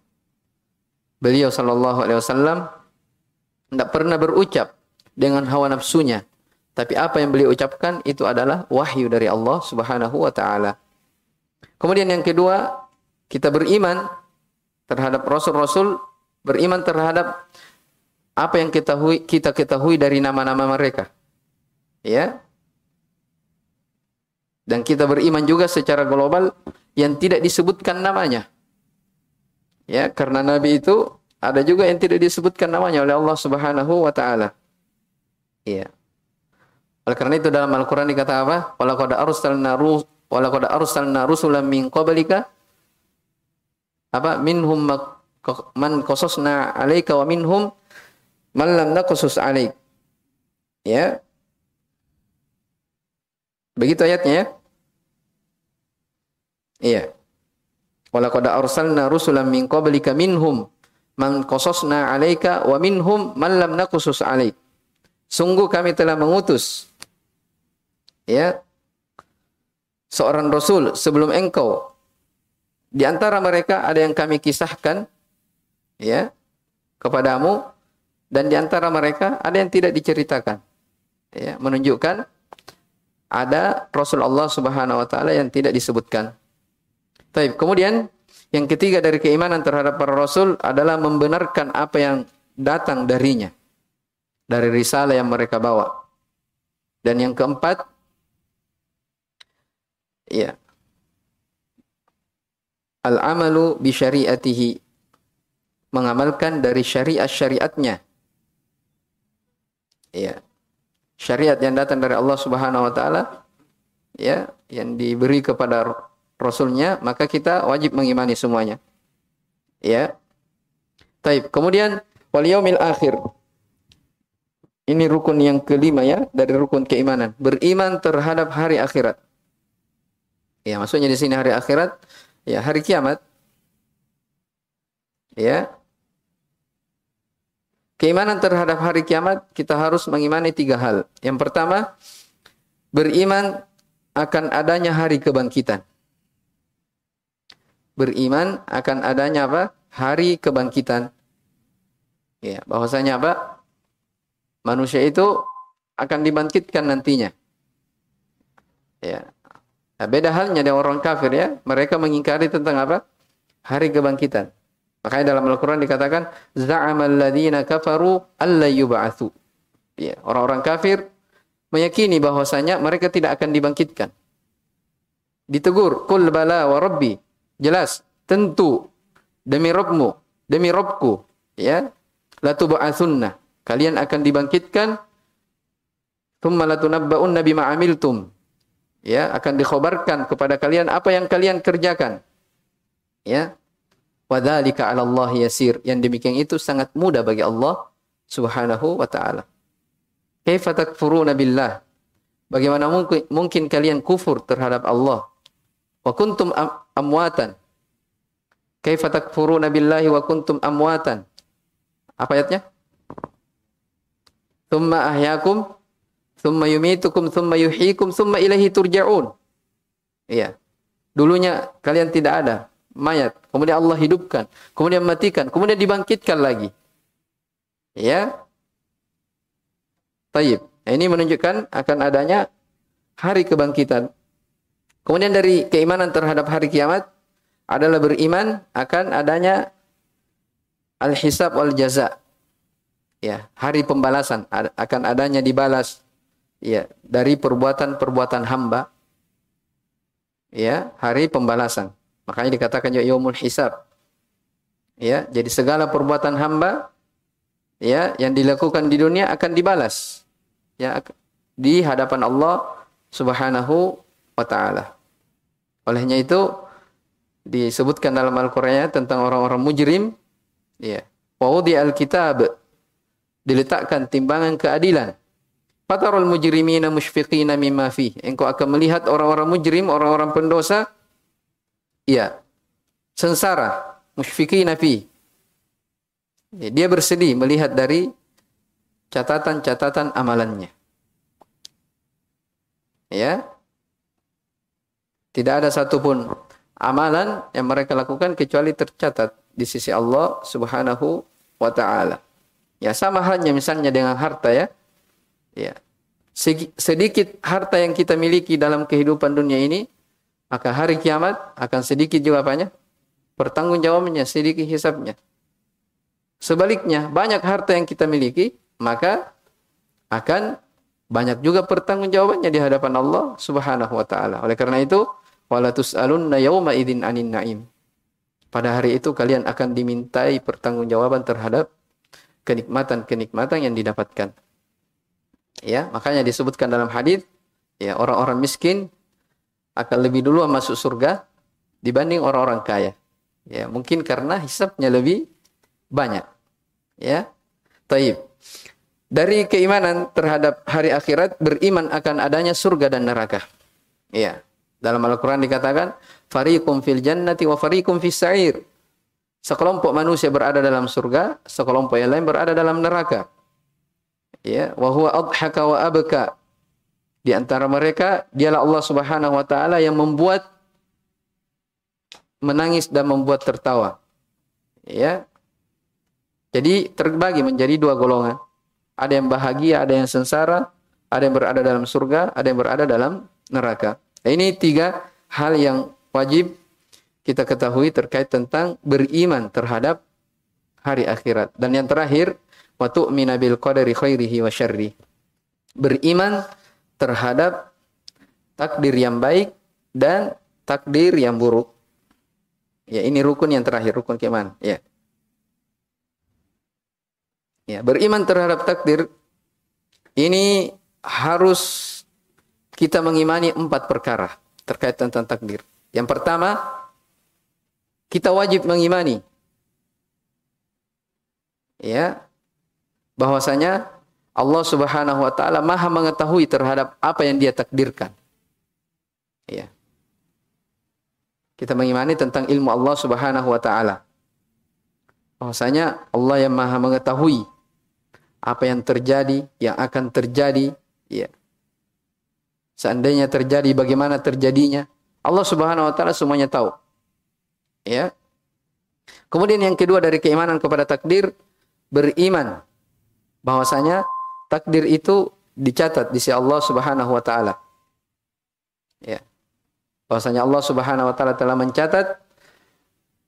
Beliau sallallahu alaihi wasallam tidak pernah berucap dengan hawa nafsunya, tapi apa yang beliau ucapkan itu adalah wahyu dari Allah Subhanahu wa taala. Kemudian yang kedua, kita beriman terhadap rasul-rasul, beriman terhadap apa yang kita kita ketahui dari nama-nama mereka. Ya. Dan kita beriman juga secara global yang tidak disebutkan namanya. Ya, karena nabi itu ada juga yang tidak disebutkan namanya oleh Allah Subhanahu wa taala. Iya. Oleh karena itu dalam Al-Quran dikata apa? Walaqad arsalna walaqad arsalna rusulan min qablika apa minhum man qasasna 'alaika wa minhum man lam naqsus 'alaik. Ya. Begitu ayatnya ya. Iya. Walaqad arsalna rusulan min qablika minhum man qasasna 'alaika wa minhum man lam naqsus 'alaik. Sungguh kami telah mengutus ya seorang rasul sebelum engkau. Di antara mereka ada yang kami kisahkan ya kepadamu dan di antara mereka ada yang tidak diceritakan. Ya, menunjukkan ada Rasul Allah Subhanahu wa taala yang tidak disebutkan. Taib. Kemudian yang ketiga dari keimanan terhadap para rasul adalah membenarkan apa yang datang darinya. Dari risalah yang mereka bawa. Dan yang keempat ya al-amalu bi syariatihi mengamalkan dari syariat-syariatnya. Ya. Syariat yang datang dari Allah Subhanahu wa taala ya, yang diberi kepada rasulnya, maka kita wajib mengimani semuanya. Ya. Taib. Kemudian wal yaumil akhir. Ini rukun yang kelima ya dari rukun keimanan. Beriman terhadap hari akhirat. Ya, maksudnya di sini hari akhirat ya hari kiamat. Ya. Keimanan terhadap hari kiamat kita harus mengimani tiga hal. Yang pertama, beriman akan adanya hari kebangkitan. Beriman akan adanya apa? Hari kebangkitan. Ya, bahwasanya apa? Manusia itu akan dibangkitkan nantinya. Ya. Nah, beda halnya dengan orang kafir ya. Mereka mengingkari tentang apa? Hari kebangkitan. Makanya dalam Al-Quran dikatakan, Za'amal ladhina kafaru alla yub'athu. Ya, orang-orang kafir meyakini bahwasanya mereka tidak akan dibangkitkan. Ditegur, Kul bala wa rabbi. Jelas, tentu. Demi Rabbmu, demi Rabbku. Ya, la tub'athunna. Kalian akan dibangkitkan. Thumma latunabba'unna amiltum. Ya, akan dikhobarkan kepada kalian apa yang kalian kerjakan. Ya, Wadzalika 'ala Allah yasir. Yang demikian itu sangat mudah bagi Allah Subhanahu wa taala. Kaifa takfuruna billah? Bagaimana mungkin, mungkin kalian kufur terhadap Allah? Wa kuntum am amwatan. Kaifa takfuruna billahi wa kuntum amwatan? Apa ayatnya? Thumma ahyakum, thumma yumitukum, thumma yuhyikum, thumma ilahi turja'un. Iya. Dulunya kalian tidak ada, mayat, kemudian Allah hidupkan, kemudian matikan, kemudian dibangkitkan lagi. Ya. Taib. Ini menunjukkan akan adanya hari kebangkitan. Kemudian dari keimanan terhadap hari kiamat adalah beriman akan adanya al-hisab wal jaza. Ya, hari pembalasan akan adanya dibalas ya dari perbuatan-perbuatan hamba. Ya, hari pembalasan. Makanya dikatakan juga yaumul hisab. Ya, jadi segala perbuatan hamba ya yang dilakukan di dunia akan dibalas ya di hadapan Allah Subhanahu wa taala. Olehnya itu disebutkan dalam Al-Qur'an tentang orang-orang mujrim ya. Wa al-kitab diletakkan timbangan keadilan. Fatarul mujrimina musyfiqina mimma fi. Engkau akan melihat orang-orang mujrim, orang-orang pendosa Iya. Sengsara, musyfiqina fi. Ya, dia bersedih melihat dari catatan-catatan amalannya. Ya. Tidak ada satupun amalan yang mereka lakukan kecuali tercatat di sisi Allah Subhanahu wa taala. Ya, sama halnya misalnya dengan harta ya. Ya. Sedikit harta yang kita miliki dalam kehidupan dunia ini maka hari kiamat akan sedikit juga apanya? Pertanggungjawabannya, sedikit hisapnya. Sebaliknya, banyak harta yang kita miliki, maka akan banyak juga pertanggungjawabannya di hadapan Allah Subhanahu wa taala. Oleh karena itu, wala tus'alunna yauma idzin anin naim. Pada hari itu kalian akan dimintai pertanggungjawaban terhadap kenikmatan-kenikmatan yang didapatkan. Ya, makanya disebutkan dalam hadis ya orang-orang miskin akan lebih dulu masuk surga dibanding orang-orang kaya. Ya, mungkin karena hisapnya lebih banyak. Ya. Taib. Dari keimanan terhadap hari akhirat beriman akan adanya surga dan neraka. Ya. Dalam Al-Qur'an dikatakan fariqum fil jannati wa fariqum fis sa'ir. Sekelompok manusia berada dalam surga, sekelompok yang lain berada dalam neraka. Ya, wa huwa adhaka wa abka. Di antara mereka dialah Allah Subhanahu wa taala yang membuat menangis dan membuat tertawa. Ya. Jadi terbagi menjadi dua golongan. Ada yang bahagia, ada yang sengsara, ada yang berada dalam surga, ada yang berada dalam neraka. Nah, ini tiga hal yang wajib kita ketahui terkait tentang beriman terhadap hari akhirat. Dan yang terakhir, wa tu'mina bil khairihi wa. Beriman terhadap takdir yang baik dan takdir yang buruk. Ya, ini rukun yang terakhir, rukun keimanan. Ya. Ya, beriman terhadap takdir ini harus kita mengimani empat perkara terkait tentang takdir. Yang pertama, kita wajib mengimani ya bahwasanya Allah Subhanahu wa taala Maha mengetahui terhadap apa yang Dia takdirkan. Ya. Kita mengimani tentang ilmu Allah Subhanahu wa taala. Bahwasanya Allah yang Maha mengetahui apa yang terjadi, yang akan terjadi, ya. Seandainya terjadi bagaimana terjadinya, Allah Subhanahu wa taala semuanya tahu. Ya. Kemudian yang kedua dari keimanan kepada takdir beriman bahwasanya takdir itu dicatat di sisi Allah Subhanahu wa taala. Ya bahwasanya Allah Subhanahu wa taala telah mencatat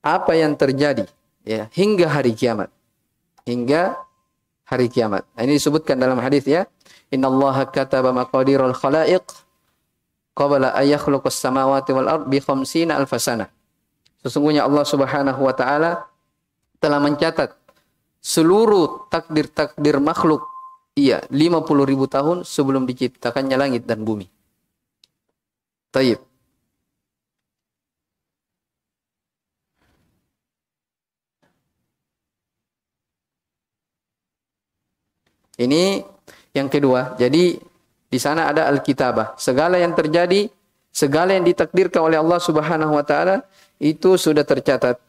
apa yang terjadi ya hingga hari kiamat. Hingga hari kiamat. Nah, ini disebutkan dalam hadis ya. Innallaha kataba maqadirul khalaiq qabla an yakhluqas samawati wal ard bi khamsina alfasana. Sesungguhnya Allah Subhanahu wa taala telah mencatat seluruh takdir-takdir makhluk iya 50 ribu tahun sebelum diciptakannya langit dan bumi. Taib. Ini yang kedua. Jadi di sana ada Alkitabah. Segala yang terjadi, segala yang ditakdirkan oleh Allah Subhanahu wa taala itu sudah tercatat.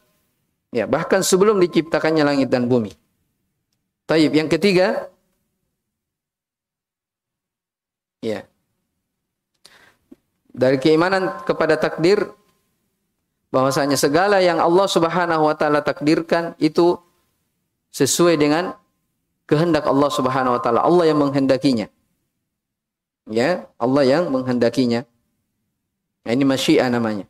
Ya, bahkan sebelum diciptakannya langit dan bumi. Taib. Yang ketiga, ya. Dari keimanan kepada takdir bahwasanya segala yang Allah Subhanahu wa taala takdirkan itu sesuai dengan kehendak Allah Subhanahu wa taala. Allah yang menghendakinya. Ya, Allah yang menghendakinya. Nah, ini masyiah namanya.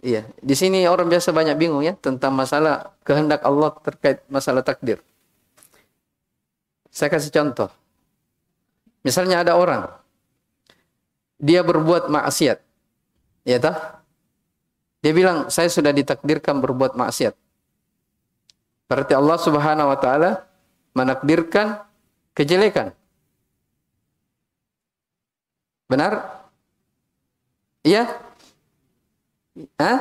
Iya, di sini orang biasa banyak bingung ya tentang masalah kehendak Allah terkait masalah takdir. Saya kasih contoh. Misalnya ada orang dia berbuat maksiat. Ya toh? Dia bilang, saya sudah ditakdirkan berbuat maksiat. Berarti Allah subhanahu wa ta'ala menakdirkan kejelekan. Benar? Iya? Hah?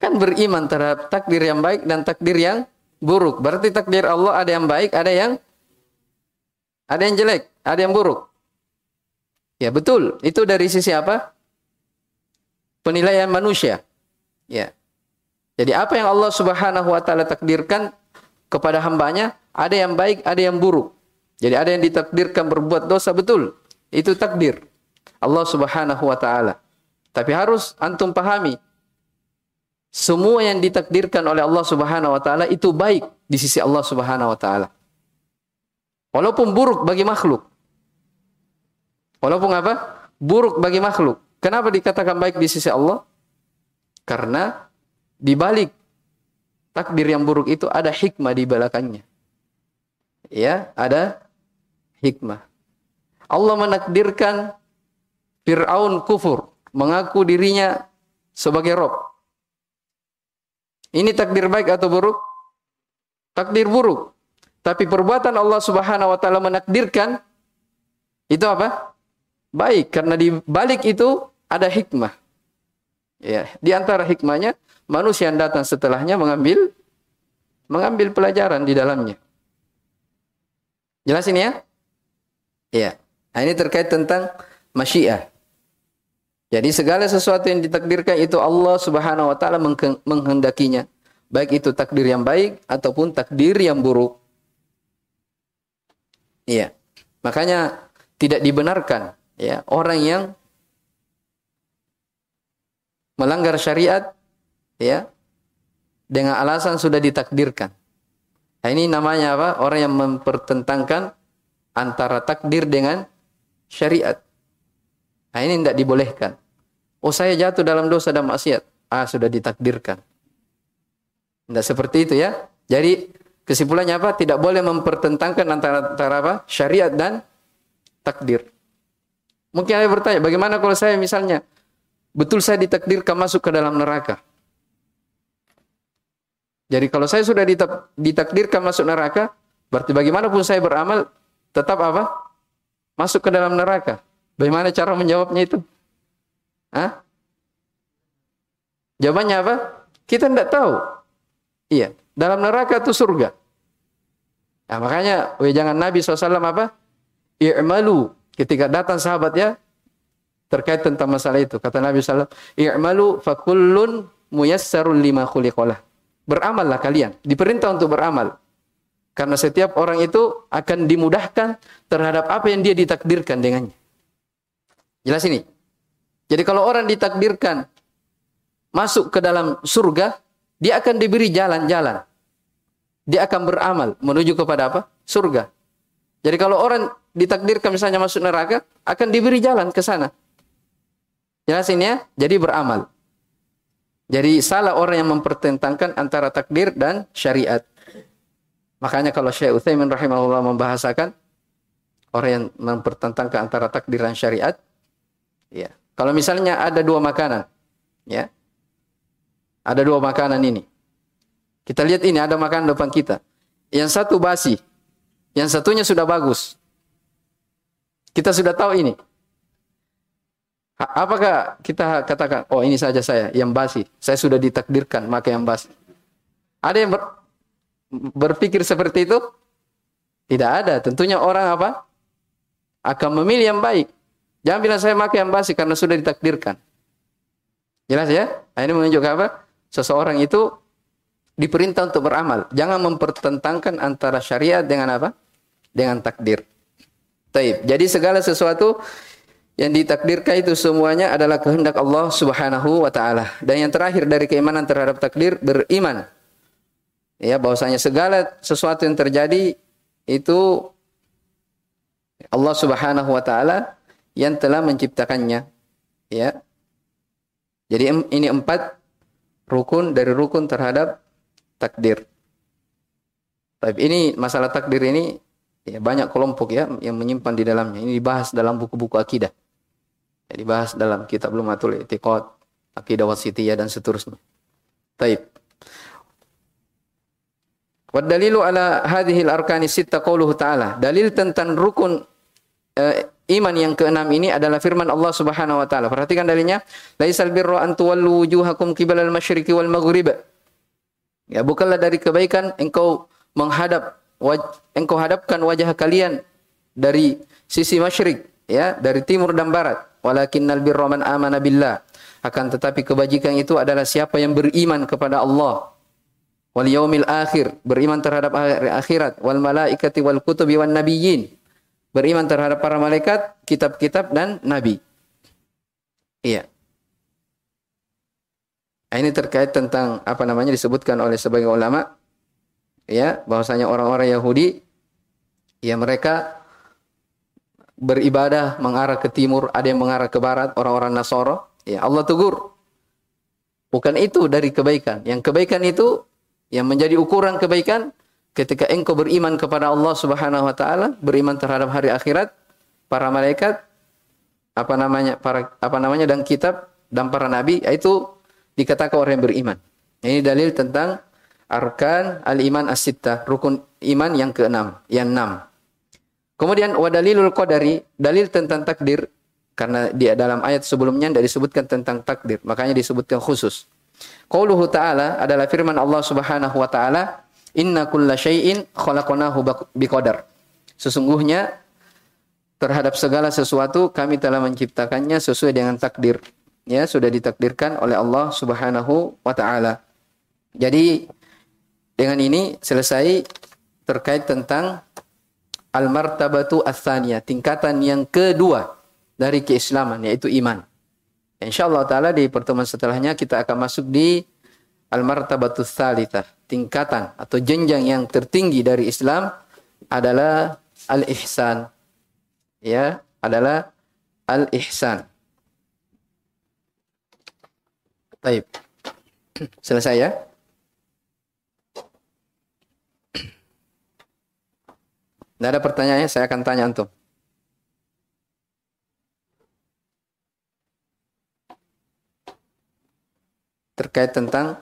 kan beriman terhadap takdir yang baik dan takdir yang buruk. Berarti takdir Allah ada yang baik, ada yang ada yang jelek, ada yang buruk. Ya betul, itu dari sisi apa? Penilaian manusia. Ya. Jadi apa yang Allah Subhanahu wa taala takdirkan kepada hambanya, ada yang baik, ada yang buruk. Jadi ada yang ditakdirkan berbuat dosa betul. Itu takdir Allah Subhanahu wa taala. Tapi harus antum pahami semua yang ditakdirkan oleh Allah Subhanahu wa taala itu baik di sisi Allah Subhanahu wa taala. Walaupun buruk bagi makhluk. Walaupun apa? Buruk bagi makhluk. Kenapa dikatakan baik di sisi Allah? Karena di balik takdir yang buruk itu ada hikmah di belakangnya. Ya, ada hikmah. Allah menakdirkan Fir'aun kufur, mengaku dirinya sebagai Rob. Ini takdir baik atau buruk? Takdir buruk. Tapi perbuatan Allah Subhanahu wa taala menakdirkan itu apa? Baik, karena di balik itu ada hikmah. Ya, di antara hikmahnya manusia yang datang setelahnya mengambil mengambil pelajaran di dalamnya. Jelas ini ya? Iya. Nah, ini terkait tentang masyiah. Jadi segala sesuatu yang ditakdirkan itu Allah Subhanahu wa taala menghendakinya. Baik itu takdir yang baik ataupun takdir yang buruk. Iya. Makanya tidak dibenarkan ya orang yang melanggar syariat ya dengan alasan sudah ditakdirkan. Nah, ini namanya apa? Orang yang mempertentangkan antara takdir dengan syariat. Nah, ini tidak dibolehkan. Oh, saya jatuh dalam dosa dan maksiat. Ah, sudah ditakdirkan. Tidak seperti itu ya. Jadi kesimpulannya apa? Tidak boleh mempertentangkan antara, antara apa? Syariat dan takdir. Mungkin ada bertanya, bagaimana kalau saya misalnya betul saya ditakdirkan masuk ke dalam neraka? Jadi kalau saya sudah ditakdirkan masuk neraka, berarti bagaimanapun saya beramal, tetap apa? Masuk ke dalam neraka. Bagaimana cara menjawabnya itu? Hah? Jawabannya apa? Kita tidak tahu. Iya, dalam neraka itu surga. Nah, makanya jangan Nabi SAW apa? i'malu ketika datang sahabat ya terkait tentang masalah itu kata Nabi SAW i'malu fakullun muyassarun lima khuliqalah beramallah kalian diperintah untuk beramal karena setiap orang itu akan dimudahkan terhadap apa yang dia ditakdirkan dengannya jelas ini jadi kalau orang ditakdirkan masuk ke dalam surga dia akan diberi jalan-jalan dia akan beramal menuju kepada apa surga jadi kalau orang ditakdirkan misalnya masuk neraka, akan diberi jalan ke sana. Jelas ini ya? Jadi beramal. Jadi salah orang yang mempertentangkan antara takdir dan syariat. Makanya kalau Syekh Utsaimin rahimahullah membahasakan orang yang mempertentangkan antara takdir dan syariat, ya. Kalau misalnya ada dua makanan, ya. Ada dua makanan ini. Kita lihat ini ada makanan depan kita. Yang satu basi, yang satunya sudah bagus. Kita sudah tahu ini. Apakah kita katakan, oh ini saja saya yang basi. Saya sudah ditakdirkan maka yang basi. Ada yang ber, berpikir seperti itu? Tidak ada. Tentunya orang apa? Akan memilih yang baik. Jangan bilang saya pakai yang basi karena sudah ditakdirkan. Jelas ya? Nah, ini menunjukkan apa? Seseorang itu diperintah untuk beramal. Jangan mempertentangkan antara syariat dengan apa? Dengan takdir. Taib. Jadi segala sesuatu yang ditakdirkan itu semuanya adalah kehendak Allah Subhanahu wa taala. Dan yang terakhir dari keimanan terhadap takdir beriman. Ya, bahwasanya segala sesuatu yang terjadi itu Allah Subhanahu wa taala yang telah menciptakannya. Ya. Jadi ini empat rukun dari rukun terhadap takdir. Tapi ini masalah takdir ini ya, banyak kelompok ya yang menyimpan di dalamnya. Ini dibahas dalam buku-buku akidah. Ya, dibahas dalam kitab Lumatul I'tiqad, Akidah Wasitiyah dan seterusnya. Taib. Wa dalilu ala hadhil arkani sitta qauluhu ta'ala. Dalil tentang rukun uh, iman yang keenam ini adalah firman Allah Subhanahu wa taala. Perhatikan dalilnya, laisal birra an tuwallu wujuhakum qibalal masyriqi wal maghrib Ya, bukanlah dari kebaikan engkau menghadap engkau hadapkan wajah kalian dari sisi masyrik ya, dari timur dan barat. Walakinnal birra man amana billah. Akan tetapi kebajikan itu adalah siapa yang beriman kepada Allah wal yaumil akhir, beriman terhadap akhirat, wal malaikati wal kutubi wan nabiyyin. Beriman terhadap para malaikat, kitab-kitab dan nabi. Iya. Nah, ini terkait tentang apa namanya disebutkan oleh sebagian ulama ya bahwasanya orang-orang Yahudi ya mereka beribadah mengarah ke timur, ada yang mengarah ke barat, orang-orang Nasoro. Ya Allah tegur. Bukan itu dari kebaikan. Yang kebaikan itu yang menjadi ukuran kebaikan ketika engkau beriman kepada Allah Subhanahu wa taala, beriman terhadap hari akhirat, para malaikat, apa namanya para apa namanya dan kitab dan para nabi, itu dikatakan orang yang beriman. Ini dalil tentang arkan al-iman as-sittah, rukun iman yang keenam, yang enam. Kemudian wadalilul qadari, dalil tentang takdir karena di dalam ayat sebelumnya tidak disebutkan tentang takdir, makanya disebutkan khusus. Qauluhu ta'ala adalah firman Allah Subhanahu wa taala, "Inna kulla syai'in khalaqnahu biqadar." Sesungguhnya terhadap segala sesuatu kami telah menciptakannya sesuai dengan takdir. Ya, sudah ditakdirkan oleh Allah Subhanahu wa taala. Jadi dengan ini selesai terkait tentang al-martabatu ats tingkatan yang kedua dari keislaman yaitu iman. Insyaallah taala di pertemuan setelahnya kita akan masuk di al-martabatu tsalitsah, tingkatan atau jenjang yang tertinggi dari Islam adalah al-ihsan. Ya, adalah al-ihsan. Baik. Selesai ya? Tidak ada pertanyaannya, saya akan tanya antum. Terkait tentang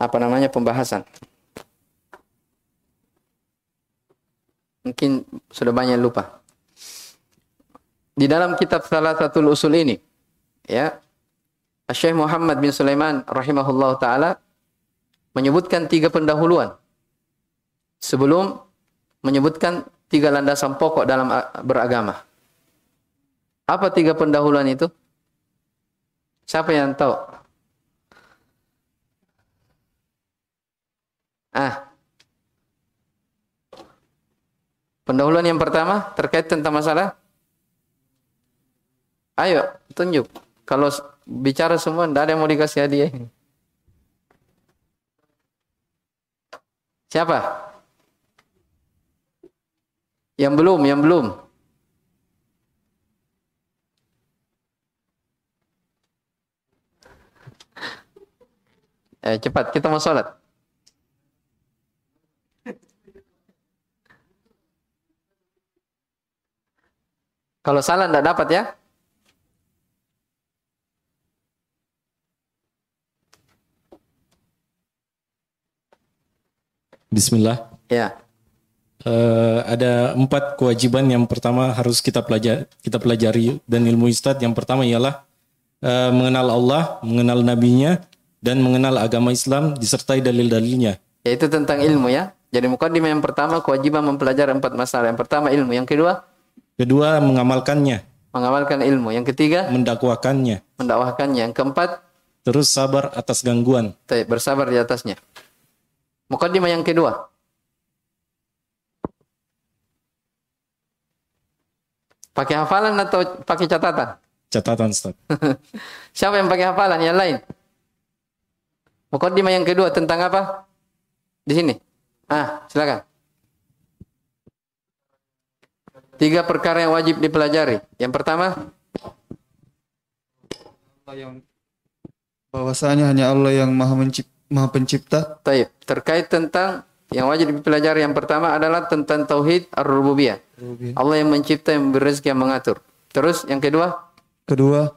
apa namanya pembahasan. Mungkin sudah banyak lupa. Di dalam kitab salah satu usul ini, ya, Syekh Muhammad bin Sulaiman rahimahullah taala menyebutkan tiga pendahuluan sebelum menyebutkan tiga landasan pokok dalam beragama. Apa tiga pendahuluan itu? Siapa yang tahu? Ah. Pendahuluan yang pertama terkait tentang masalah Ayo, tunjuk. Kalau bicara semua, tidak ada yang mau dikasih hadiah. Siapa? Yang belum, yang belum. Eh, cepat, kita mau sholat. Kalau salah tidak dapat ya. Bismillah. Ya uh, ada empat kewajiban yang pertama harus kita pelajari, kita pelajari dan ilmu istad yang pertama ialah uh, mengenal Allah, mengenal nabinya dan mengenal agama Islam disertai dalil-dalilnya. Yaitu tentang ilmu ya. Jadi mukadimah yang pertama kewajiban mempelajari empat masalah. Yang pertama ilmu, yang kedua kedua mengamalkannya. Mengamalkan ilmu. Yang ketiga mendakwakannya. Mendakwahkannya. Yang keempat terus sabar atas gangguan. Bersabar di atasnya. Mukadimah yang kedua Pakai hafalan atau pakai catatan? Catatan, Ustaz. Siapa yang pakai hafalan? Yang lain? Mukaddimah yang kedua tentang apa? Di sini. Ah, silakan. Tiga perkara yang wajib dipelajari. Yang pertama, bahwasanya hanya Allah yang Maha, Maha Pencipta. Taib. Terkait tentang yang wajib dipelajari yang pertama adalah tentang tauhid ar-rububiyah. Allah yang mencipta, yang memberi rezeki, yang mengatur. Terus yang kedua? Kedua,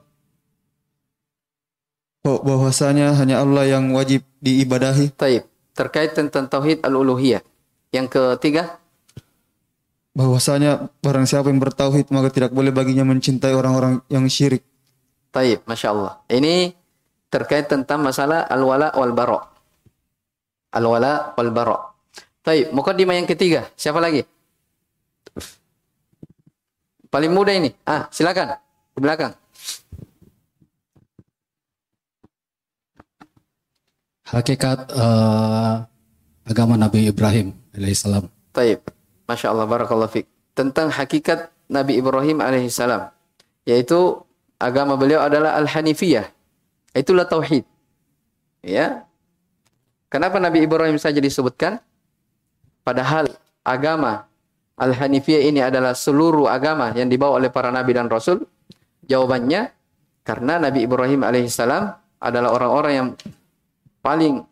bahwasanya hanya Allah yang wajib diibadahi. Taib. Terkait tentang tauhid al-uluhiyah. Yang ketiga? Bahwasanya barang siapa yang bertauhid maka tidak boleh baginya mencintai orang-orang yang syirik. Taib, Masya Allah. Ini terkait tentang masalah al-wala wal-bara. Al-wala wal-bara. Baik, mukadimah yang ketiga. Siapa lagi? Paling muda ini. Ah, silakan. Di belakang. Hakikat uh, agama Nabi Ibrahim alaihissalam. Taib. Masya Allah, barakallah fiqh. Tentang hakikat Nabi Ibrahim alaihissalam. Yaitu agama beliau adalah Al-Hanifiyah. Itulah Tauhid. Ya. Kenapa Nabi Ibrahim saja disebutkan? Padahal agama Al-Hanifiyah ini adalah seluruh agama yang dibawa oleh para nabi dan rasul. Jawabannya karena Nabi Ibrahim alaihissalam adalah orang-orang yang paling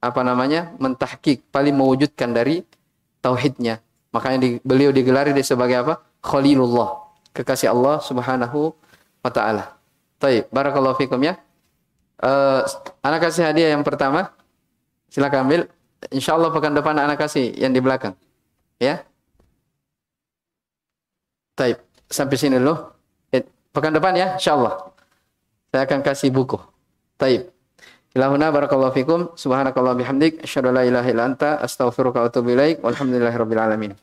apa namanya mentahkik, paling mewujudkan dari tauhidnya. Makanya di, beliau digelari sebagai apa? Khalilullah, kekasih Allah Subhanahu wa taala. Baik, barakallahu fikum ya. Uh, anak kasih hadiah yang pertama. Silakan ambil. Insya Allah pekan depan anak kasih yang di belakang. Ya. Taib. Sampai sini dulu. Eh, Pekan depan ya, insya Allah. Saya akan kasih buku. Taib. Ilahuna barakallahu fikum. Subhanakallah bihamdik. Asyhadu la ilaha illa anta. Astaghfiruka wa atubu ilaik. Alamin.